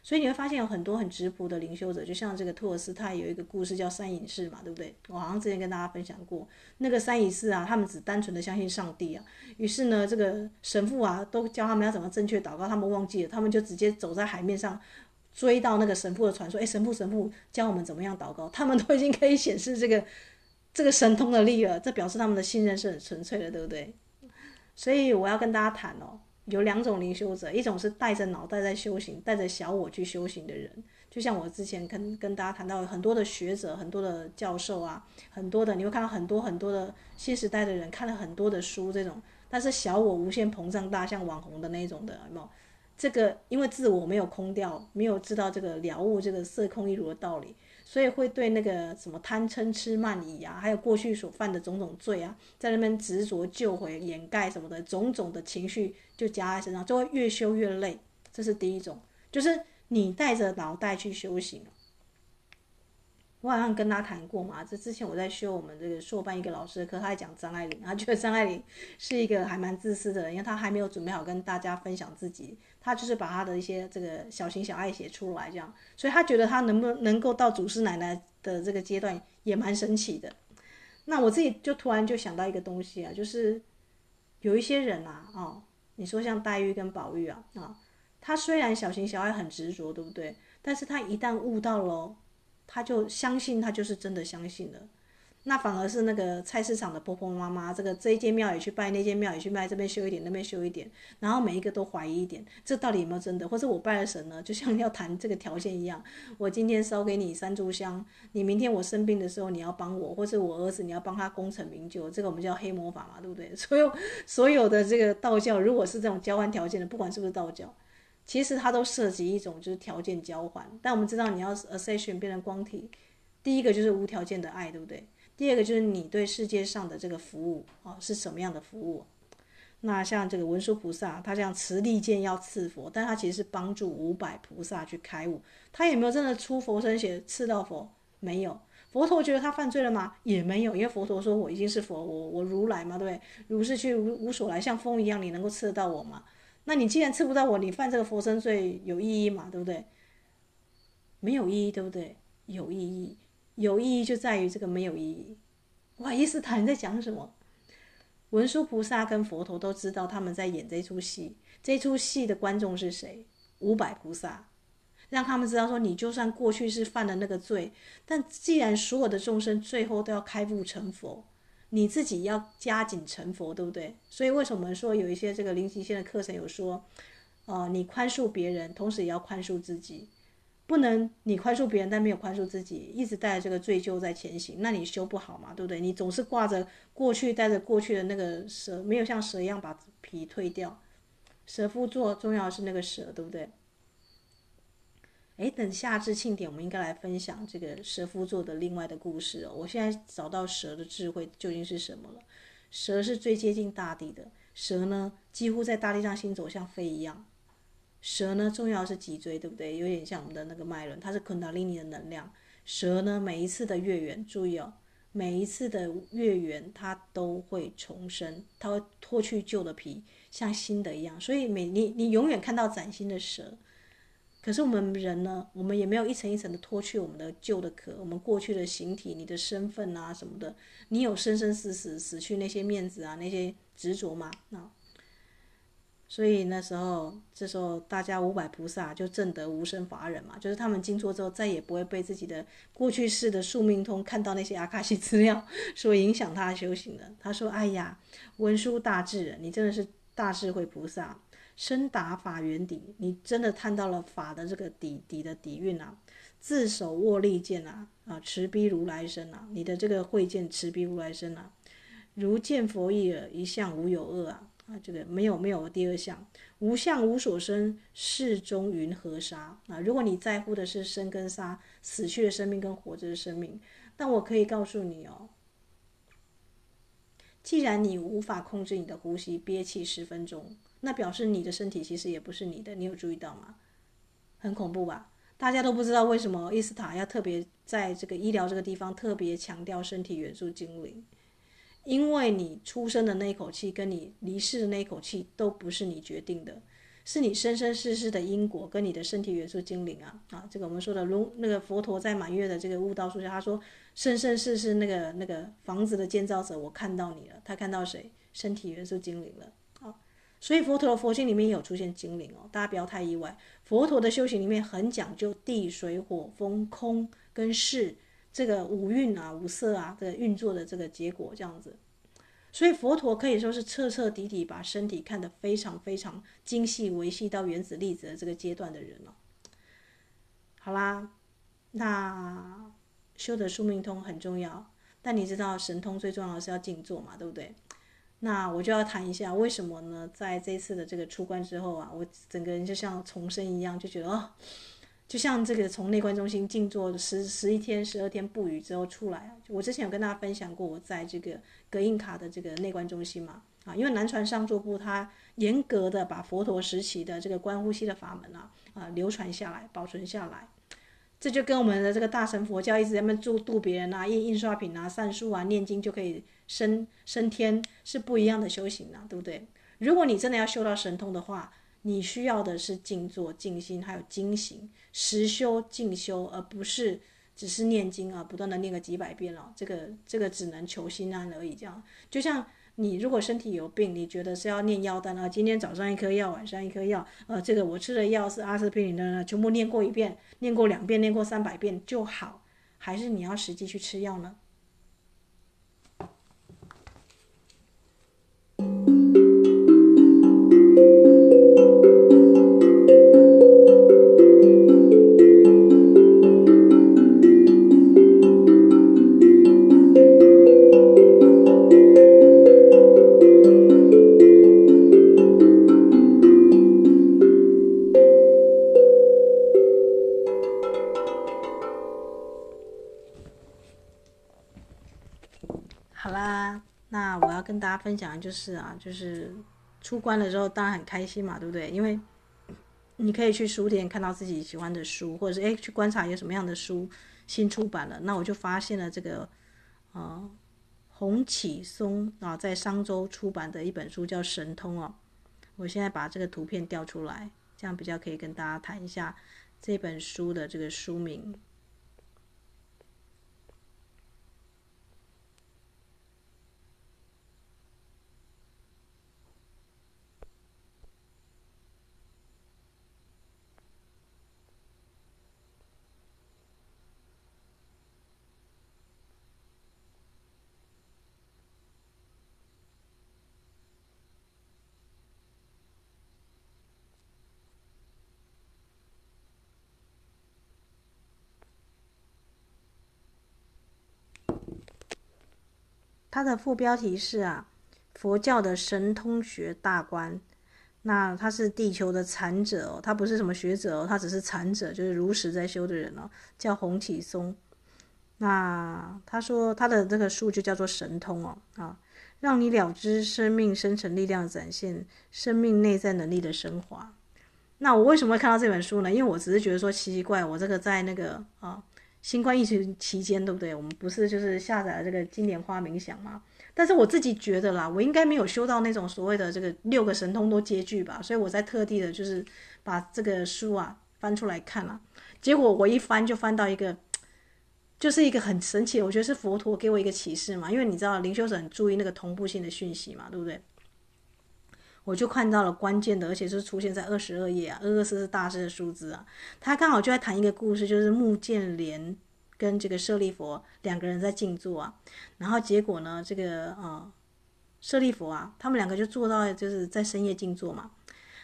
所以你会发现有很多很质朴的灵修者，就像这个托尔斯泰有一个故事叫三隐士嘛，对不对？我好像之前跟大家分享过，那个三隐士啊，他们只单纯的相信上帝啊，于是呢，这个神父啊都教他们要怎么正确祷告，他们忘记了，他们就直接走在海面上追到那个神父的船，说：“诶，神父，神父，教我们怎么样祷告。”他们都已经可以显示这个这个神通的力了，这表示他们的信任是很纯粹的，对不对？所以我要跟大家谈哦。有两种灵修者，一种是带着脑袋在修行，带着小我去修行的人，就像我之前跟跟大家谈到很多的学者、很多的教授啊，很多的你会看到很多很多的新时代的人看了很多的书这种，但是小我无限膨胀大，像网红的那种的，有没有？这个因为自我没有空掉，没有知道这个了悟这个色空一如的道理。所以会对那个什么贪嗔痴慢疑啊，还有过去所犯的种种罪啊，在那边执着救回掩盖什么的种种的情绪就加在身上，就会越修越累。这是第一种，就是你带着脑袋去修行，我好像跟他谈过嘛，这之前我在修我们这个硕班一个老师的课，他还讲张爱玲，他觉得张爱玲是一个还蛮自私的人，因为他还没有准备好跟大家分享自己，他就是把他的一些这个小情小爱写出来这样，所以他觉得他能不能够到祖师奶奶的这个阶段也蛮神奇的。那我自己就突然就想到一个东西啊，就是有一些人啊，哦，你说像黛玉跟宝玉啊，啊，他虽然小情小爱很执着，对不对？但是他一旦悟到了。他就相信，他就是真的相信了。那反而是那个菜市场的婆婆妈妈，这个这一间庙也去拜，那间庙也去拜，这边修一点，那边修一点，然后每一个都怀疑一点，这到底有没有真的？或者我拜了神呢？就像要谈这个条件一样，我今天烧给你三炷香，你明天我生病的时候你要帮我，或者我儿子你要帮他功成名就，这个我们叫黑魔法嘛，对不对？所有所有的这个道教，如果是这种交换条件的，不管是不是道教。其实它都涉及一种就是条件交换，但我们知道你要 ascension 变成光体，第一个就是无条件的爱，对不对？第二个就是你对世界上的这个服务啊是什么样的服务？那像这个文殊菩萨，他这样持利剑要刺佛，但他其实是帮助五百菩萨去开悟，他有没有真的出佛身血刺到佛？没有。佛陀觉得他犯罪了吗？也没有，因为佛陀说我已经是佛，我我如来嘛，对不对？如是去无无所来，像风一样，你能够刺得到我吗？那你既然刺不到我，你犯这个佛身罪有意义吗？对不对？没有意义，对不对？有意义，有意义就在于这个没有意义。哇，伊斯坦你在讲什么？文殊菩萨跟佛陀都知道他们在演这出戏，这出戏的观众是谁？五百菩萨，让他们知道说，你就算过去是犯了那个罪，但既然所有的众生最后都要开悟成佛。你自己要加紧成佛，对不对？所以为什么说有一些这个灵极限的课程有说，哦、呃，你宽恕别人，同时也要宽恕自己，不能你宽恕别人但没有宽恕自己，一直带着这个罪疚在前行，那你修不好嘛，对不对？你总是挂着过去，带着过去的那个蛇，没有像蛇一样把皮退掉。蛇夫座重要的是那个蛇，对不对？哎，等夏至庆典，我们应该来分享这个蛇夫座的另外的故事哦。我现在找到蛇的智慧究竟是什么了？蛇是最接近大地的，蛇呢几乎在大地上行走，像飞一样。蛇呢重要是脊椎，对不对？有点像我们的那个脉轮，它是昆达里尼的能量。蛇呢每一次的月圆，注意哦，每一次的月圆它都会重生，它会脱去旧的皮，像新的一样。所以每你你永远看到崭新的蛇。可是我们人呢，我们也没有一层一层的脱去我们的旧的壳，我们过去的形体、你的身份啊什么的，你有生生死死死去那些面子啊、那些执着吗？那，所以那时候，这时候大家五百菩萨就证得无生法忍嘛，就是他们静坐之后，再也不会被自己的过去世的宿命通看到那些阿卡西资料 所影响他修行了。他说：“哎呀，文殊大智，你真的是大智慧菩萨。”深达法源底，你真的探到了法的这个底底的底蕴啊！自手握利剑啊，啊，持逼如来身啊！你的这个慧剑持逼如来身啊，如见佛一耳，一向无有恶啊！啊，这个没有没有第二项，无相无所生，世中云何杀啊？如果你在乎的是生跟杀，死去的生命跟活着的生命，但我可以告诉你哦，既然你无法控制你的呼吸，憋气十分钟。那表示你的身体其实也不是你的，你有注意到吗？很恐怖吧？大家都不知道为什么伊斯塔要特别在这个医疗这个地方特别强调身体元素精灵，因为你出生的那一口气跟你离世的那一口气都不是你决定的，是你生生世世的因果跟你的身体元素精灵啊啊！这个我们说的如那个佛陀在满月的这个悟道树下，他说生生世世那个那个房子的建造者，我看到你了，他看到谁？身体元素精灵了。所以佛陀的佛经里面有出现精灵哦，大家不要太意外。佛陀的修行里面很讲究地水火风空跟世这个五蕴啊、五色啊的运作的这个结果这样子。所以佛陀可以说是彻彻底底把身体看得非常非常精细、维系到原子粒子的这个阶段的人了。好啦，那修得宿命通很重要，但你知道神通最重要的是要静坐嘛，对不对？那我就要谈一下为什么呢？在这次的这个出关之后啊，我整个人就像重生一样，就觉得哦，就像这个从内观中心静坐十十一天、十二天不语之后出来啊。我之前有跟大家分享过，我在这个格印卡的这个内观中心嘛，啊，因为南传上座部它严格的把佛陀时期的这个观呼吸的法门啊啊流传下来、保存下来。这就跟我们的这个大乘佛教一直在那边度度别人啊，印印刷品啊，善书啊，念经就可以升升天，是不一样的修行啊，对不对？如果你真的要修到神通的话，你需要的是静坐、静心，还有精行，实修、静修，而不是只是念经啊，不断的念个几百遍了，这个这个只能求心安而已。这样，就像你如果身体有病，你觉得是要念药单啊，今天早上一颗药，晚上一颗药，呃，这个我吃的药是阿司匹林的，全部念过一遍，念过两遍，念过三百遍就好，还是你要实际去吃药呢？分享就是啊，就是出关的时候当然很开心嘛，对不对？因为你可以去书店看到自己喜欢的书，或者是诶去观察有什么样的书新出版了。那我就发现了这个呃洪启松啊在商周出版的一本书叫《神通》哦。我现在把这个图片调出来，这样比较可以跟大家谈一下这本书的这个书名。它的副标题是啊，佛教的神通学大观。那他是地球的禅者哦，他不是什么学者哦，他只是禅者，就是如实在修的人哦，叫洪启松。那他说他的这个书就叫做神通哦，啊，让你了知生命生成力量的展现，生命内在能力的升华。那我为什么会看到这本书呢？因为我只是觉得说奇奇怪，我这个在那个啊。新冠疫情期间，对不对？我们不是就是下载了这个金莲花冥想吗？但是我自己觉得啦，我应该没有修到那种所谓的这个六个神通都兼具吧，所以我在特地的就是把这个书啊翻出来看了。结果我一翻就翻到一个，就是一个很神奇，我觉得是佛陀给我一个启示嘛，因为你知道灵修者很注意那个同步性的讯息嘛，对不对？我就看到了关键的，而且是出现在二十二页啊，二二四是大师的数字啊。他刚好就在谈一个故事，就是穆建莲跟这个舍利弗两个人在静坐啊，然后结果呢，这个呃舍利弗啊，他们两个就坐到就是在深夜静坐嘛，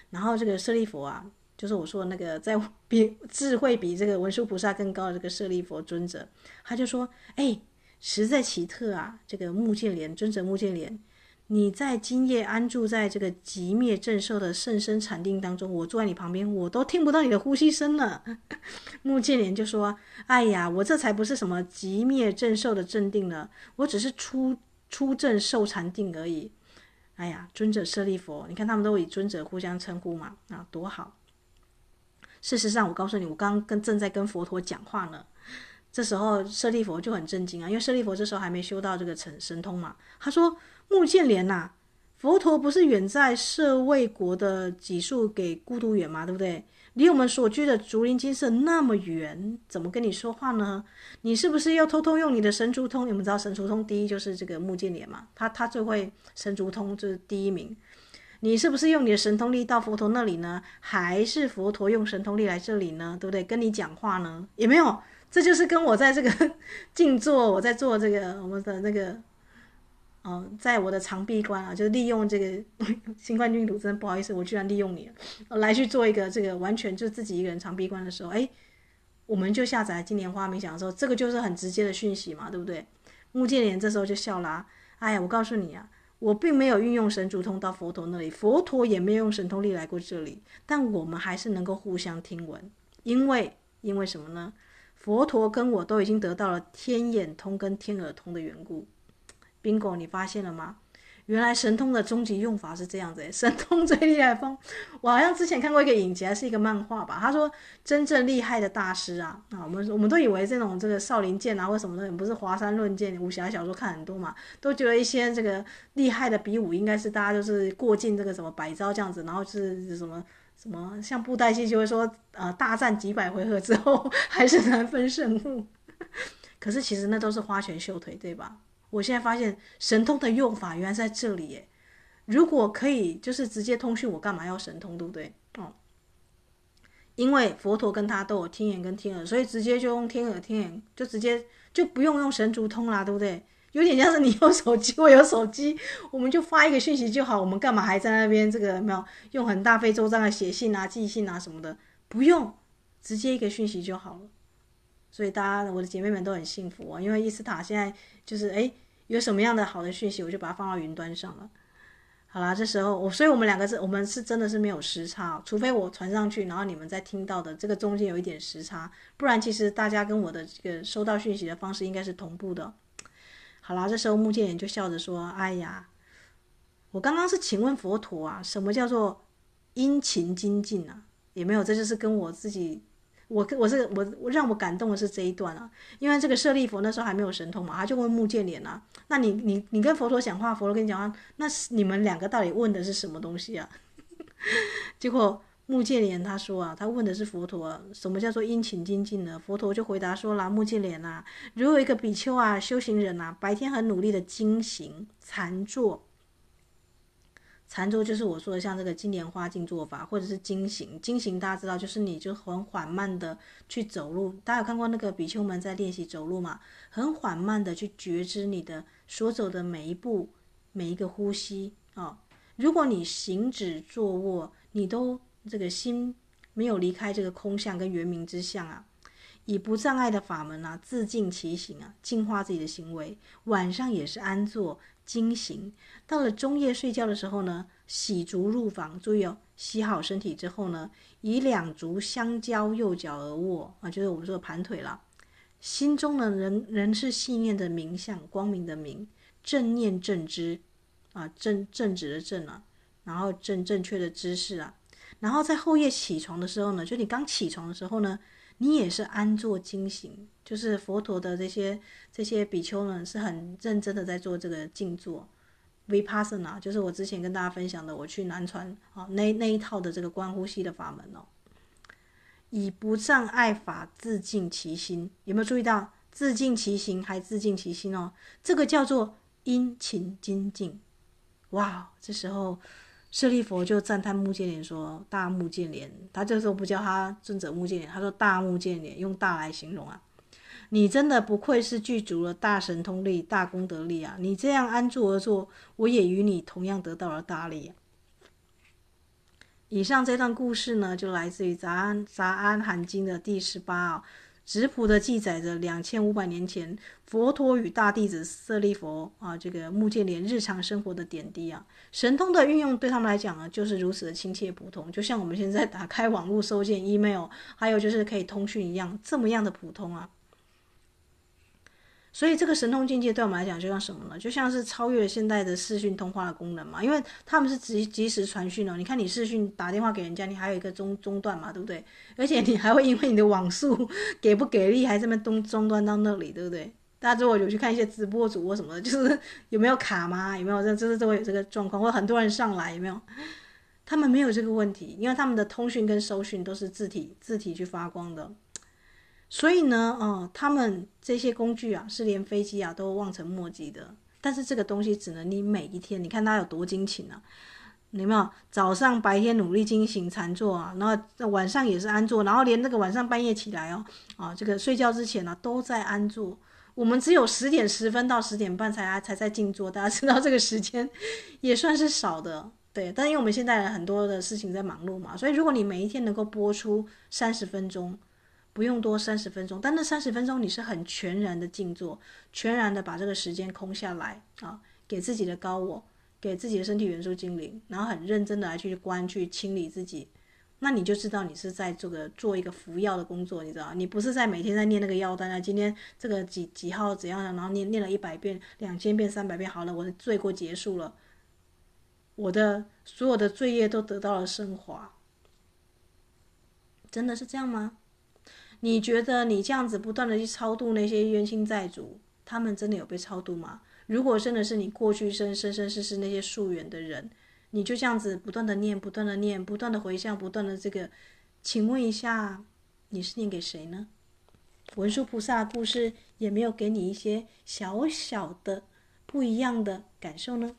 然后这个舍利弗啊，就是我说那个在比智慧比这个文殊菩萨更高的这个舍利佛尊者，他就说：“哎，实在奇特啊，这个穆建莲尊者穆建莲。”你在今夜安住在这个寂灭正受的甚深禅定当中，我坐在你旁边，我都听不到你的呼吸声了。目犍连就说：“哎呀，我这才不是什么寂灭正受的正定呢，我只是出出正受禅定而已。”哎呀，尊者舍利弗，你看他们都以尊者互相称呼嘛，啊，多好。事实上，我告诉你，我刚刚跟正在跟佛陀讲话呢。这时候舍利弗就很震惊啊，因为舍利弗这时候还没修到这个神神通嘛，他说。穆建连呐，佛陀不是远在舍卫国的只树给孤独园吗？对不对？离我们所居的竹林精舍那么远，怎么跟你说话呢？你是不是要偷偷用你的神足通？你们知道神足通第一就是这个穆建连嘛，他他最会神足通，就是第一名。你是不是用你的神通力到佛陀那里呢？还是佛陀用神通力来这里呢？对不对？跟你讲话呢？也没有，这就是跟我在这个 静坐，我在做这个我们的那个。哦，在我的长闭关啊，就是利用这个 新冠病毒，真的不好意思，我居然利用你，来去做一个这个完全就自己一个人长闭关的时候，哎，我们就下载金莲花冥想的时候，这个就是很直接的讯息嘛，对不对？目犍连这时候就笑啦，哎呀，我告诉你啊，我并没有运用神足通到佛陀那里，佛陀也没有用神通力来过这里，但我们还是能够互相听闻，因为因为什么呢？佛陀跟我都已经得到了天眼通跟天耳通的缘故。Bingo，你发现了吗？原来神通的终极用法是这样子，神通最厉害的方，我好像之前看过一个影集，还是一个漫画吧。他说，真正厉害的大师啊，啊，我们我们都以为这种这个少林剑啊或什么的，不是华山论剑、武侠小说看很多嘛，都觉得一些这个厉害的比武应该是大家就是过尽这个什么百招这样子，然后是什么什么像布袋戏就会说，呃，大战几百回合之后 还是难分胜负。可是其实那都是花拳绣腿，对吧？我现在发现神通的用法原来在这里耶！如果可以，就是直接通讯，我干嘛要神通，对不对？哦，因为佛陀跟他都有天眼跟天耳，所以直接就用天耳天眼，就直接就不用用神足通啦，对不对？有点像是你有手机，我有手机，我们就发一个讯息就好，我们干嘛还在那边这个没有用很大费周章的写信啊、寄信啊什么的？不用，直接一个讯息就好了。所以大家，我的姐妹们都很幸福啊，因为伊斯塔现在就是诶。有什么样的好的讯息，我就把它放到云端上了。好啦，这时候我，所以我们两个是，我们是真的是没有时差，除非我传上去，然后你们在听到的这个中间有一点时差，不然其实大家跟我的这个收到讯息的方式应该是同步的。好啦，这时候目犍连就笑着说：“哎呀，我刚刚是请问佛陀啊，什么叫做殷勤精进啊？也没有，这就是跟我自己。”我我是我让我感动的是这一段啊，因为这个舍利弗那时候还没有神通嘛，他就问木建连啊，那你你你跟佛陀讲话，佛陀跟你讲话，那是你们两个到底问的是什么东西啊？结果木建连他说啊，他问的是佛陀，什么叫做殷勤精进呢？佛陀就回答说啦，木建连啊，如果一个比丘啊，修行人啊，白天很努力的精行禅坐。禅坐就是我说的，像这个金莲花静坐法，或者是经行。经行大家知道，就是你就很缓慢的去走路。大家有看过那个比丘们在练习走路吗？很缓慢的去觉知你的所走的每一步、每一个呼吸啊、哦。如果你行止坐卧，你都这个心没有离开这个空相跟圆明之相啊，以不障碍的法门啊，自净其行啊，净化自己的行为。晚上也是安坐。经行，到了中夜睡觉的时候呢，洗足入房，注意哦，洗好身体之后呢，以两足相交，右脚而卧啊，就是我们说的盘腿了。心中呢，仍仍是信念的明相，光明的明，正念正知啊，正正直的正啊，然后正正确的知识啊，然后在后夜起床的时候呢，就你刚起床的时候呢。你也是安坐经行，就是佛陀的这些这些比丘呢，是很认真的在做这个静坐，Vipassana，就是我之前跟大家分享的，我去南传啊那那一套的这个观呼吸的法门哦，以不障碍法自净其心，有没有注意到自净其行还自净其心哦？这个叫做殷勤精进，哇，这时候。舍利佛就赞叹目犍连说：“大目犍连，他这时候不叫他尊者目犍连，他说大目犍连，用大来形容啊。你真的不愧是具足了大神通力、大功德力啊！你这样安坐而坐，我也与你同样得到了大利。”以上这段故事呢，就来自于《杂阿杂阿含经》的第十八啊。直谱的记载着两千五百年前佛陀与大弟子舍利弗啊，这个目犍连日常生活的点滴啊，神通的运用对他们来讲呢，就是如此的亲切普通，就像我们现在打开网络收件 email，还有就是可以通讯一样，这么样的普通啊。所以这个神通境界对我们来讲就像什么呢？就像是超越现代的视讯通话的功能嘛，因为他们是即即时传讯哦。你看你视讯打电话给人家，你还有一个中中断嘛，对不对？而且你还会因为你的网速给不给力，还这么中中断到那里，对不对？大家如果有去看一些直播主或什么的，就是 有没有卡吗？有没有这这是都会有这个状况，或很多人上来有没有？他们没有这个问题，因为他们的通讯跟收讯都是字体字体去发光的。所以呢，哦，他们这些工具啊，是连飞机啊都望尘莫及的。但是这个东西只能你每一天，你看他有多精勤啊！你有没有早上白天努力精行禅坐啊，然后晚上也是安坐，然后连那个晚上半夜起来哦，啊，这个睡觉之前呢、都在安坐。我们只有十点十分到十点半才才在静坐，大家知道这个时间也算是少的，对。但因为我们现在很多的事情在忙碌嘛，所以如果你每一天能够播出三十分钟。不用多三十分钟，但那三十分钟你是很全然的静坐，全然的把这个时间空下来啊，给自己的高我，给自己的身体元素精灵，然后很认真的来去观去清理自己，那你就知道你是在这个做一个服药的工作，你知道你不是在每天在念那个药单啊，今天这个几几号怎样的，然后念念了一百遍、两千遍、三百遍，好了，我的罪过结束了，我的所有的罪业都得到了升华。真的是这样吗？你觉得你这样子不断的去超度那些冤亲债主，他们真的有被超度吗？如果真的是你过去生生生世世那些宿缘的人，你就这样子不断的念，不断的念，不断的回向，不断的这个，请问一下，你是念给谁呢？文殊菩萨的故事也没有给你一些小小的不一样的感受呢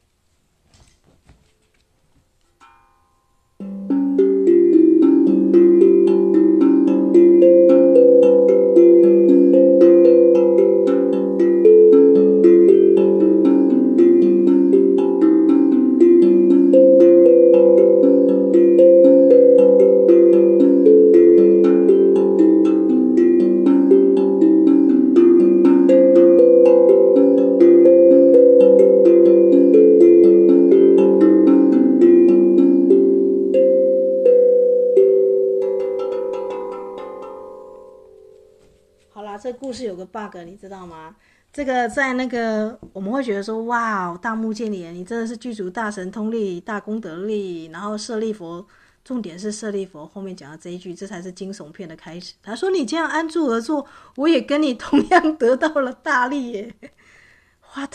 ？bug 你知道吗？这个在那个我们会觉得说，哇，大木建连，你真的是剧组大神通力、大功德力。然后舍利佛，重点是舍利佛后面讲的这一句，这才是惊悚片的开始。他说：“你这样安住而坐，我也跟你同样得到了大力耶。” What？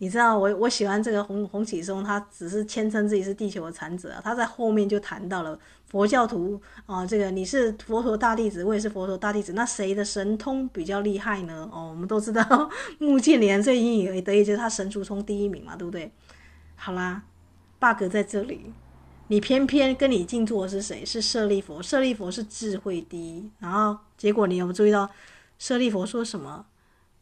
你知道我我喜欢这个洪洪启松，他只是谦称自己是地球的产者，他在后面就谈到了佛教徒啊，这个你是佛陀大弟子，我也是佛陀大弟子，那谁的神通比较厉害呢？哦，我们都知道目犍连最引以为得意就是他神足通第一名嘛，对不对？好啦，bug 在这里，你偏偏跟你静坐的是谁？是舍利弗，舍利弗是智慧第一，然后结果你有没有注意到舍利弗说什么？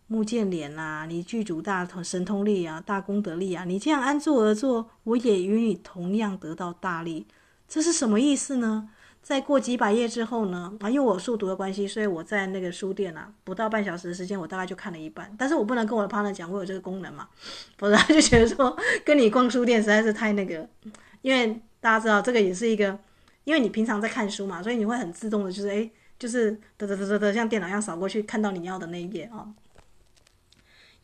木建连啊，你具足大神通力啊，大功德力啊，你这样安坐而坐，我也与你同样得到大利，这是什么意思呢？再过几百页之后呢？啊，因为我速读的关系，所以我在那个书店啊，不到半小时的时间，我大概就看了一半。但是我不能跟我的 partner 讲我有这个功能嘛，否则他就觉得说跟你逛书店实在是太那个。因为大家知道这个也是一个，因为你平常在看书嘛，所以你会很自动的，就是诶，就是嘚嘚嘚嘚嘚，像电脑一样扫过去，看到你要的那一页啊。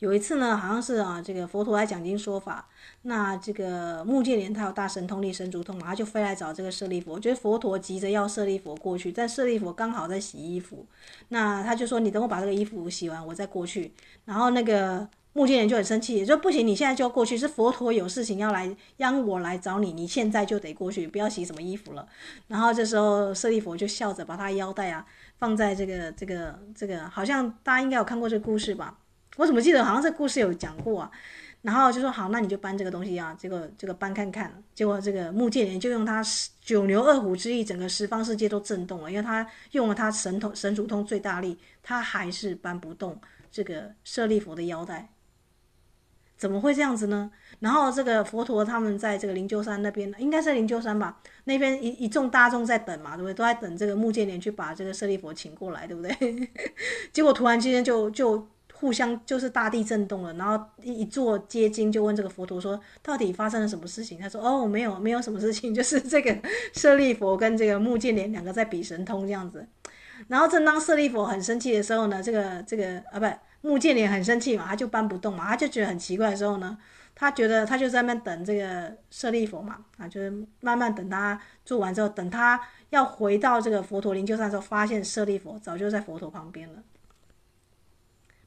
有一次呢，好像是啊，这个佛陀来讲经说法，那这个目犍连他有大神通力、神足通嘛，他就飞来找这个舍利佛。我觉得佛陀急着要舍利佛过去，但舍利佛刚好在洗衣服，那他就说：“你等我把这个衣服洗完，我再过去。”然后那个目犍连就很生气，也说：“不行，你现在就要过去，是佛陀有事情要来央我来找你，你现在就得过去，不要洗什么衣服了。”然后这时候舍利佛就笑着把他腰带啊放在这个这个这个，好像大家应该有看过这个故事吧。我怎么记得好像这故事有讲过啊？然后就说好，那你就搬这个东西啊，结果这个搬看看，结果这个目犍连就用他九牛二虎之力，整个十方世界都震动了，因为他用了他神通神足通最大力，他还是搬不动这个舍利佛的腰带，怎么会这样子呢？然后这个佛陀他们在这个灵鹫山那边，应该是灵鹫山吧？那边一一众大众在等嘛，对不对？都在等这个目犍连去把这个舍利佛请过来，对不对？结果突然之间就就。互相就是大地震动了，然后一坐接经就问这个佛陀说，到底发生了什么事情？他说哦，没有，没有什么事情，就是这个舍利佛跟这个目犍连两个在比神通这样子。然后正当舍利佛很生气的时候呢，这个这个啊不，目犍连很生气嘛，他就搬不动嘛，他就觉得很奇怪的时候呢，他觉得他就在那边等这个舍利佛嘛，啊，就是慢慢等他做完之后，等他要回到这个佛陀灵鷲山的时候，发现舍利佛早就在佛陀旁边了。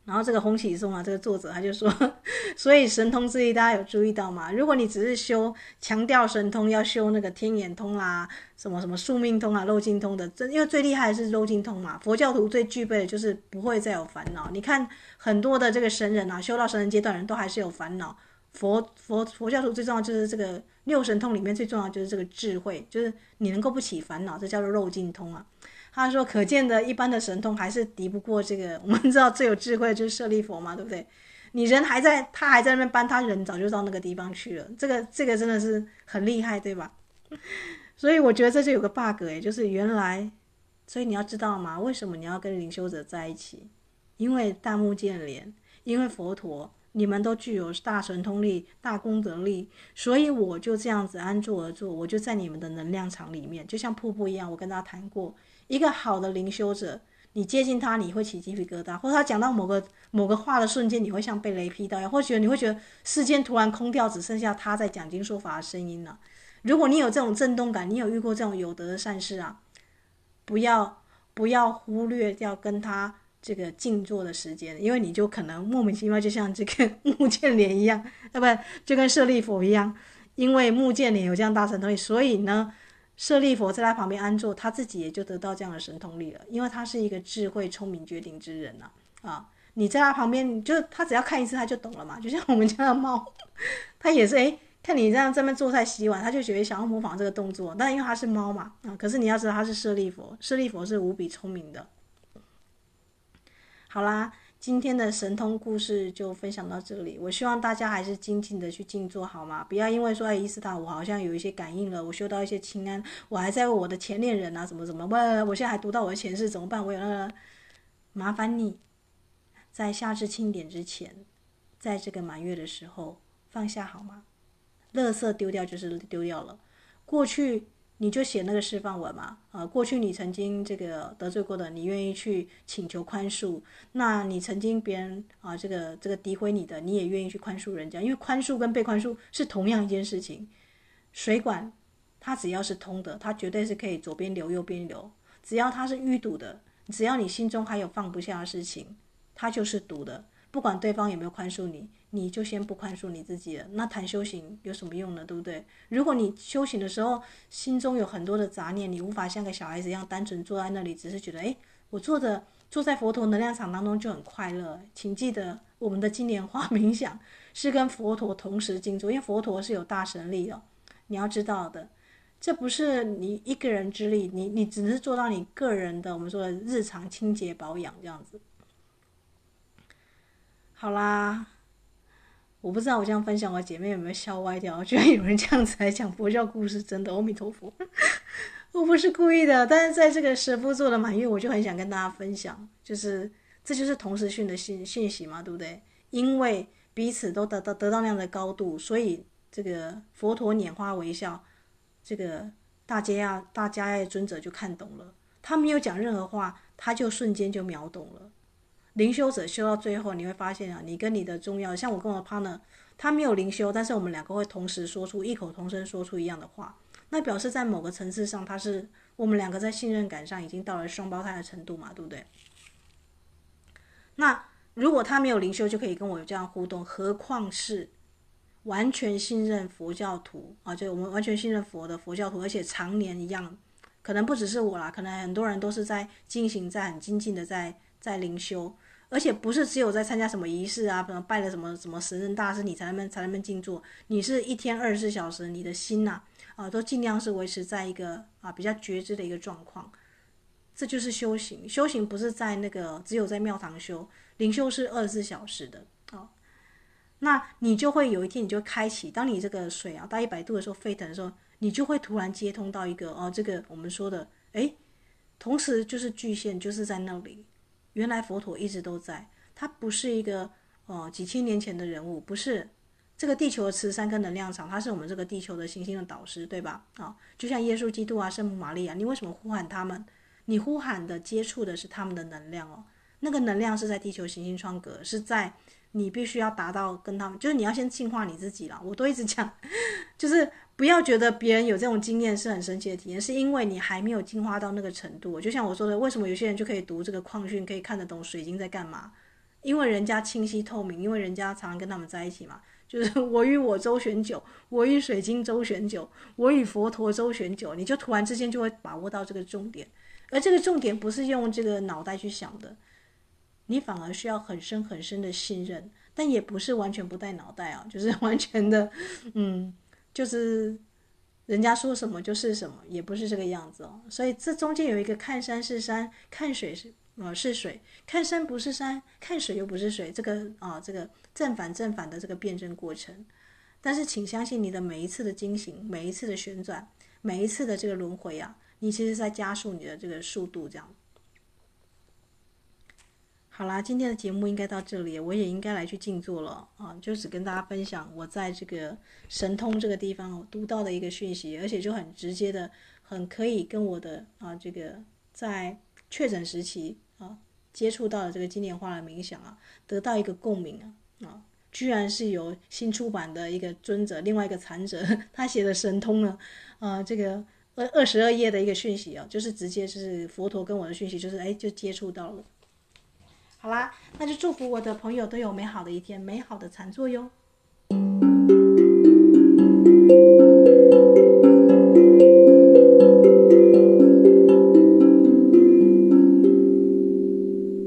然后这个洪启松啊，这个作者他就说，所以神通之力大家有注意到吗？如果你只是修强调神通，要修那个天眼通啦，什么什么宿命通啊、漏尽通的，这因为最厉害的是漏尽通嘛。佛教徒最具备的就是不会再有烦恼。你看很多的这个神人啊，修到神人阶段人都还是有烦恼。佛佛佛教徒最重要就是这个六神通里面最重要就是这个智慧，就是你能够不起烦恼，这叫做漏尽通啊。他说：“可见的一般的神通还是敌不过这个。我们知道最有智慧就是舍利佛嘛，对不对？你人还在，他还在那边搬，他人早就到那个地方去了。这个这个真的是很厉害，对吧？所以我觉得这就有个 bug 诶，就是原来，所以你要知道嘛，为什么你要跟灵修者在一起？因为大目犍连，因为佛陀，你们都具有大神通力、大功德力，所以我就这样子安坐而坐，我就在你们的能量场里面，就像瀑布一样。我跟大家谈过。”一个好的灵修者，你接近他，你会起鸡皮疙瘩，或者他讲到某个某个话的瞬间，你会像被雷劈到一样，或者你会觉得世间突然空掉，只剩下他在讲经说法的声音了。如果你有这种震动感，你有遇过这种有德的善事啊，不要不要忽略掉跟他这个静坐的时间，因为你就可能莫名其妙就像这个目犍连一样，啊不就跟舍利弗一样，因为目犍连有这样大神通，所以呢。舍利佛在他旁边安坐，他自己也就得到这样的神通力了，因为他是一个智慧、聪明、绝顶之人呐、啊。你在他旁边，就他只要看一次，他就懂了嘛。就像我们家的猫，他也是，诶，看你这样这边做菜、洗碗，他就觉得想要模仿这个动作。但因为他是猫嘛，啊，可是你要知道他是舍利佛，舍利佛是无比聪明的。好啦。今天的神通故事就分享到这里，我希望大家还是静静的去静坐好吗？不要因为说哎，伊斯塔我好像有一些感应了，我修到一些清安，我还在为我的前恋人啊，怎么怎么，我我现在还读到我的前世怎么办？我有那个，麻烦你，在夏至庆典之前，在这个满月的时候放下好吗？垃圾丢掉就是丢掉了，过去。你就写那个释放文嘛，啊，过去你曾经这个得罪过的，你愿意去请求宽恕。那你曾经别人啊，这个这个诋毁你的，你也愿意去宽恕人家，因为宽恕跟被宽恕是同样一件事情。水管它只要是通的，它绝对是可以左边流右边流。只要它是淤堵的，只要你心中还有放不下的事情，它就是堵的。不管对方有没有宽恕你。你就先不宽恕你自己了，那谈修行有什么用呢？对不对？如果你修行的时候心中有很多的杂念，你无法像个小孩子一样单纯坐在那里，只是觉得，诶，我坐着坐在佛陀能量场当中就很快乐。请记得，我们的金莲花冥想是跟佛陀同时静坐，因为佛陀是有大神力的。你要知道的，这不是你一个人之力，你你只是做到你个人的我们说的日常清洁保养这样子。好啦。我不知道我这样分享，我姐妹有没有笑歪掉？居然有人这样子来讲佛教故事，真的，阿弥陀佛，我不是故意的。但是在这个师傅做的满月，我就很想跟大家分享，就是这就是同时讯的信信息嘛，对不对？因为彼此都得到得到那样的高度，所以这个佛陀拈花微笑，这个大家呀大家要尊者就看懂了，他没有讲任何话，他就瞬间就秒懂了。灵修者修到最后，你会发现啊，你跟你的重要，像我跟我的 partner，他没有灵修，但是我们两个会同时说出异口同声说出一样的话，那表示在某个层次上，他是我们两个在信任感上已经到了双胞胎的程度嘛，对不对？那如果他没有灵修就可以跟我有这样互动，何况是完全信任佛教徒啊，就我们完全信任佛的佛教徒，而且常年一样，可能不只是我啦，可能很多人都是在进行在很精进的在在灵修。而且不是只有在参加什么仪式啊，什么拜了什么什么神人大师，你才能才能静坐。你是一天二十四小时，你的心呐，啊，都尽量是维持在一个啊比较觉知的一个状况。这就是修行。修行不是在那个只有在庙堂修，灵修是二十四小时的啊。那你就会有一天，你就开启，当你这个水啊到一百度的时候沸腾的时候，你就会突然接通到一个哦，这个我们说的诶，同时就是具现，就是在那里。原来佛陀一直都在，他不是一个哦几千年前的人物，不是这个地球的磁山跟能量场，他是我们这个地球的行星的导师，对吧？啊、就像耶稣基督啊、圣母玛利亚，你为什么呼喊他们？你呼喊的接触的是他们的能量哦，那个能量是在地球行星窗格，是在你必须要达到跟他们，就是你要先净化你自己了。我都一直讲，就是。不要觉得别人有这种经验是很神奇的体验，是因为你还没有进化到那个程度。就像我说的，为什么有些人就可以读这个矿训，可以看得懂水晶在干嘛？因为人家清晰透明，因为人家常常跟他们在一起嘛。就是 我与我周旋久，我与水晶周旋久，我与佛陀周旋久，你就突然之间就会把握到这个重点。而这个重点不是用这个脑袋去想的，你反而需要很深很深的信任，但也不是完全不带脑袋啊，就是 完全的，嗯。就是人家说什么就是什么，也不是这个样子哦。所以这中间有一个看山是山，看水是呃是水，看山不是山，看水又不是水，这个啊这个正反正反的这个辩证过程。但是请相信你的每一次的惊醒，每一次的旋转，每一次的这个轮回啊，你其实在加速你的这个速度，这样。好啦，今天的节目应该到这里，我也应该来去静坐了啊！就只跟大家分享我在这个神通这个地方读到的一个讯息，而且就很直接的，很可以跟我的啊这个在确诊时期啊接触到了这个金莲花的冥想啊，得到一个共鸣啊啊，居然是由新出版的一个尊者，另外一个禅者 他写的神通呢，啊，这个二二十二页的一个讯息啊，就是直接是佛陀跟我的讯息，就是哎就接触到了。好啦，那就祝福我的朋友都有美好的一天，美好的禅坐哟。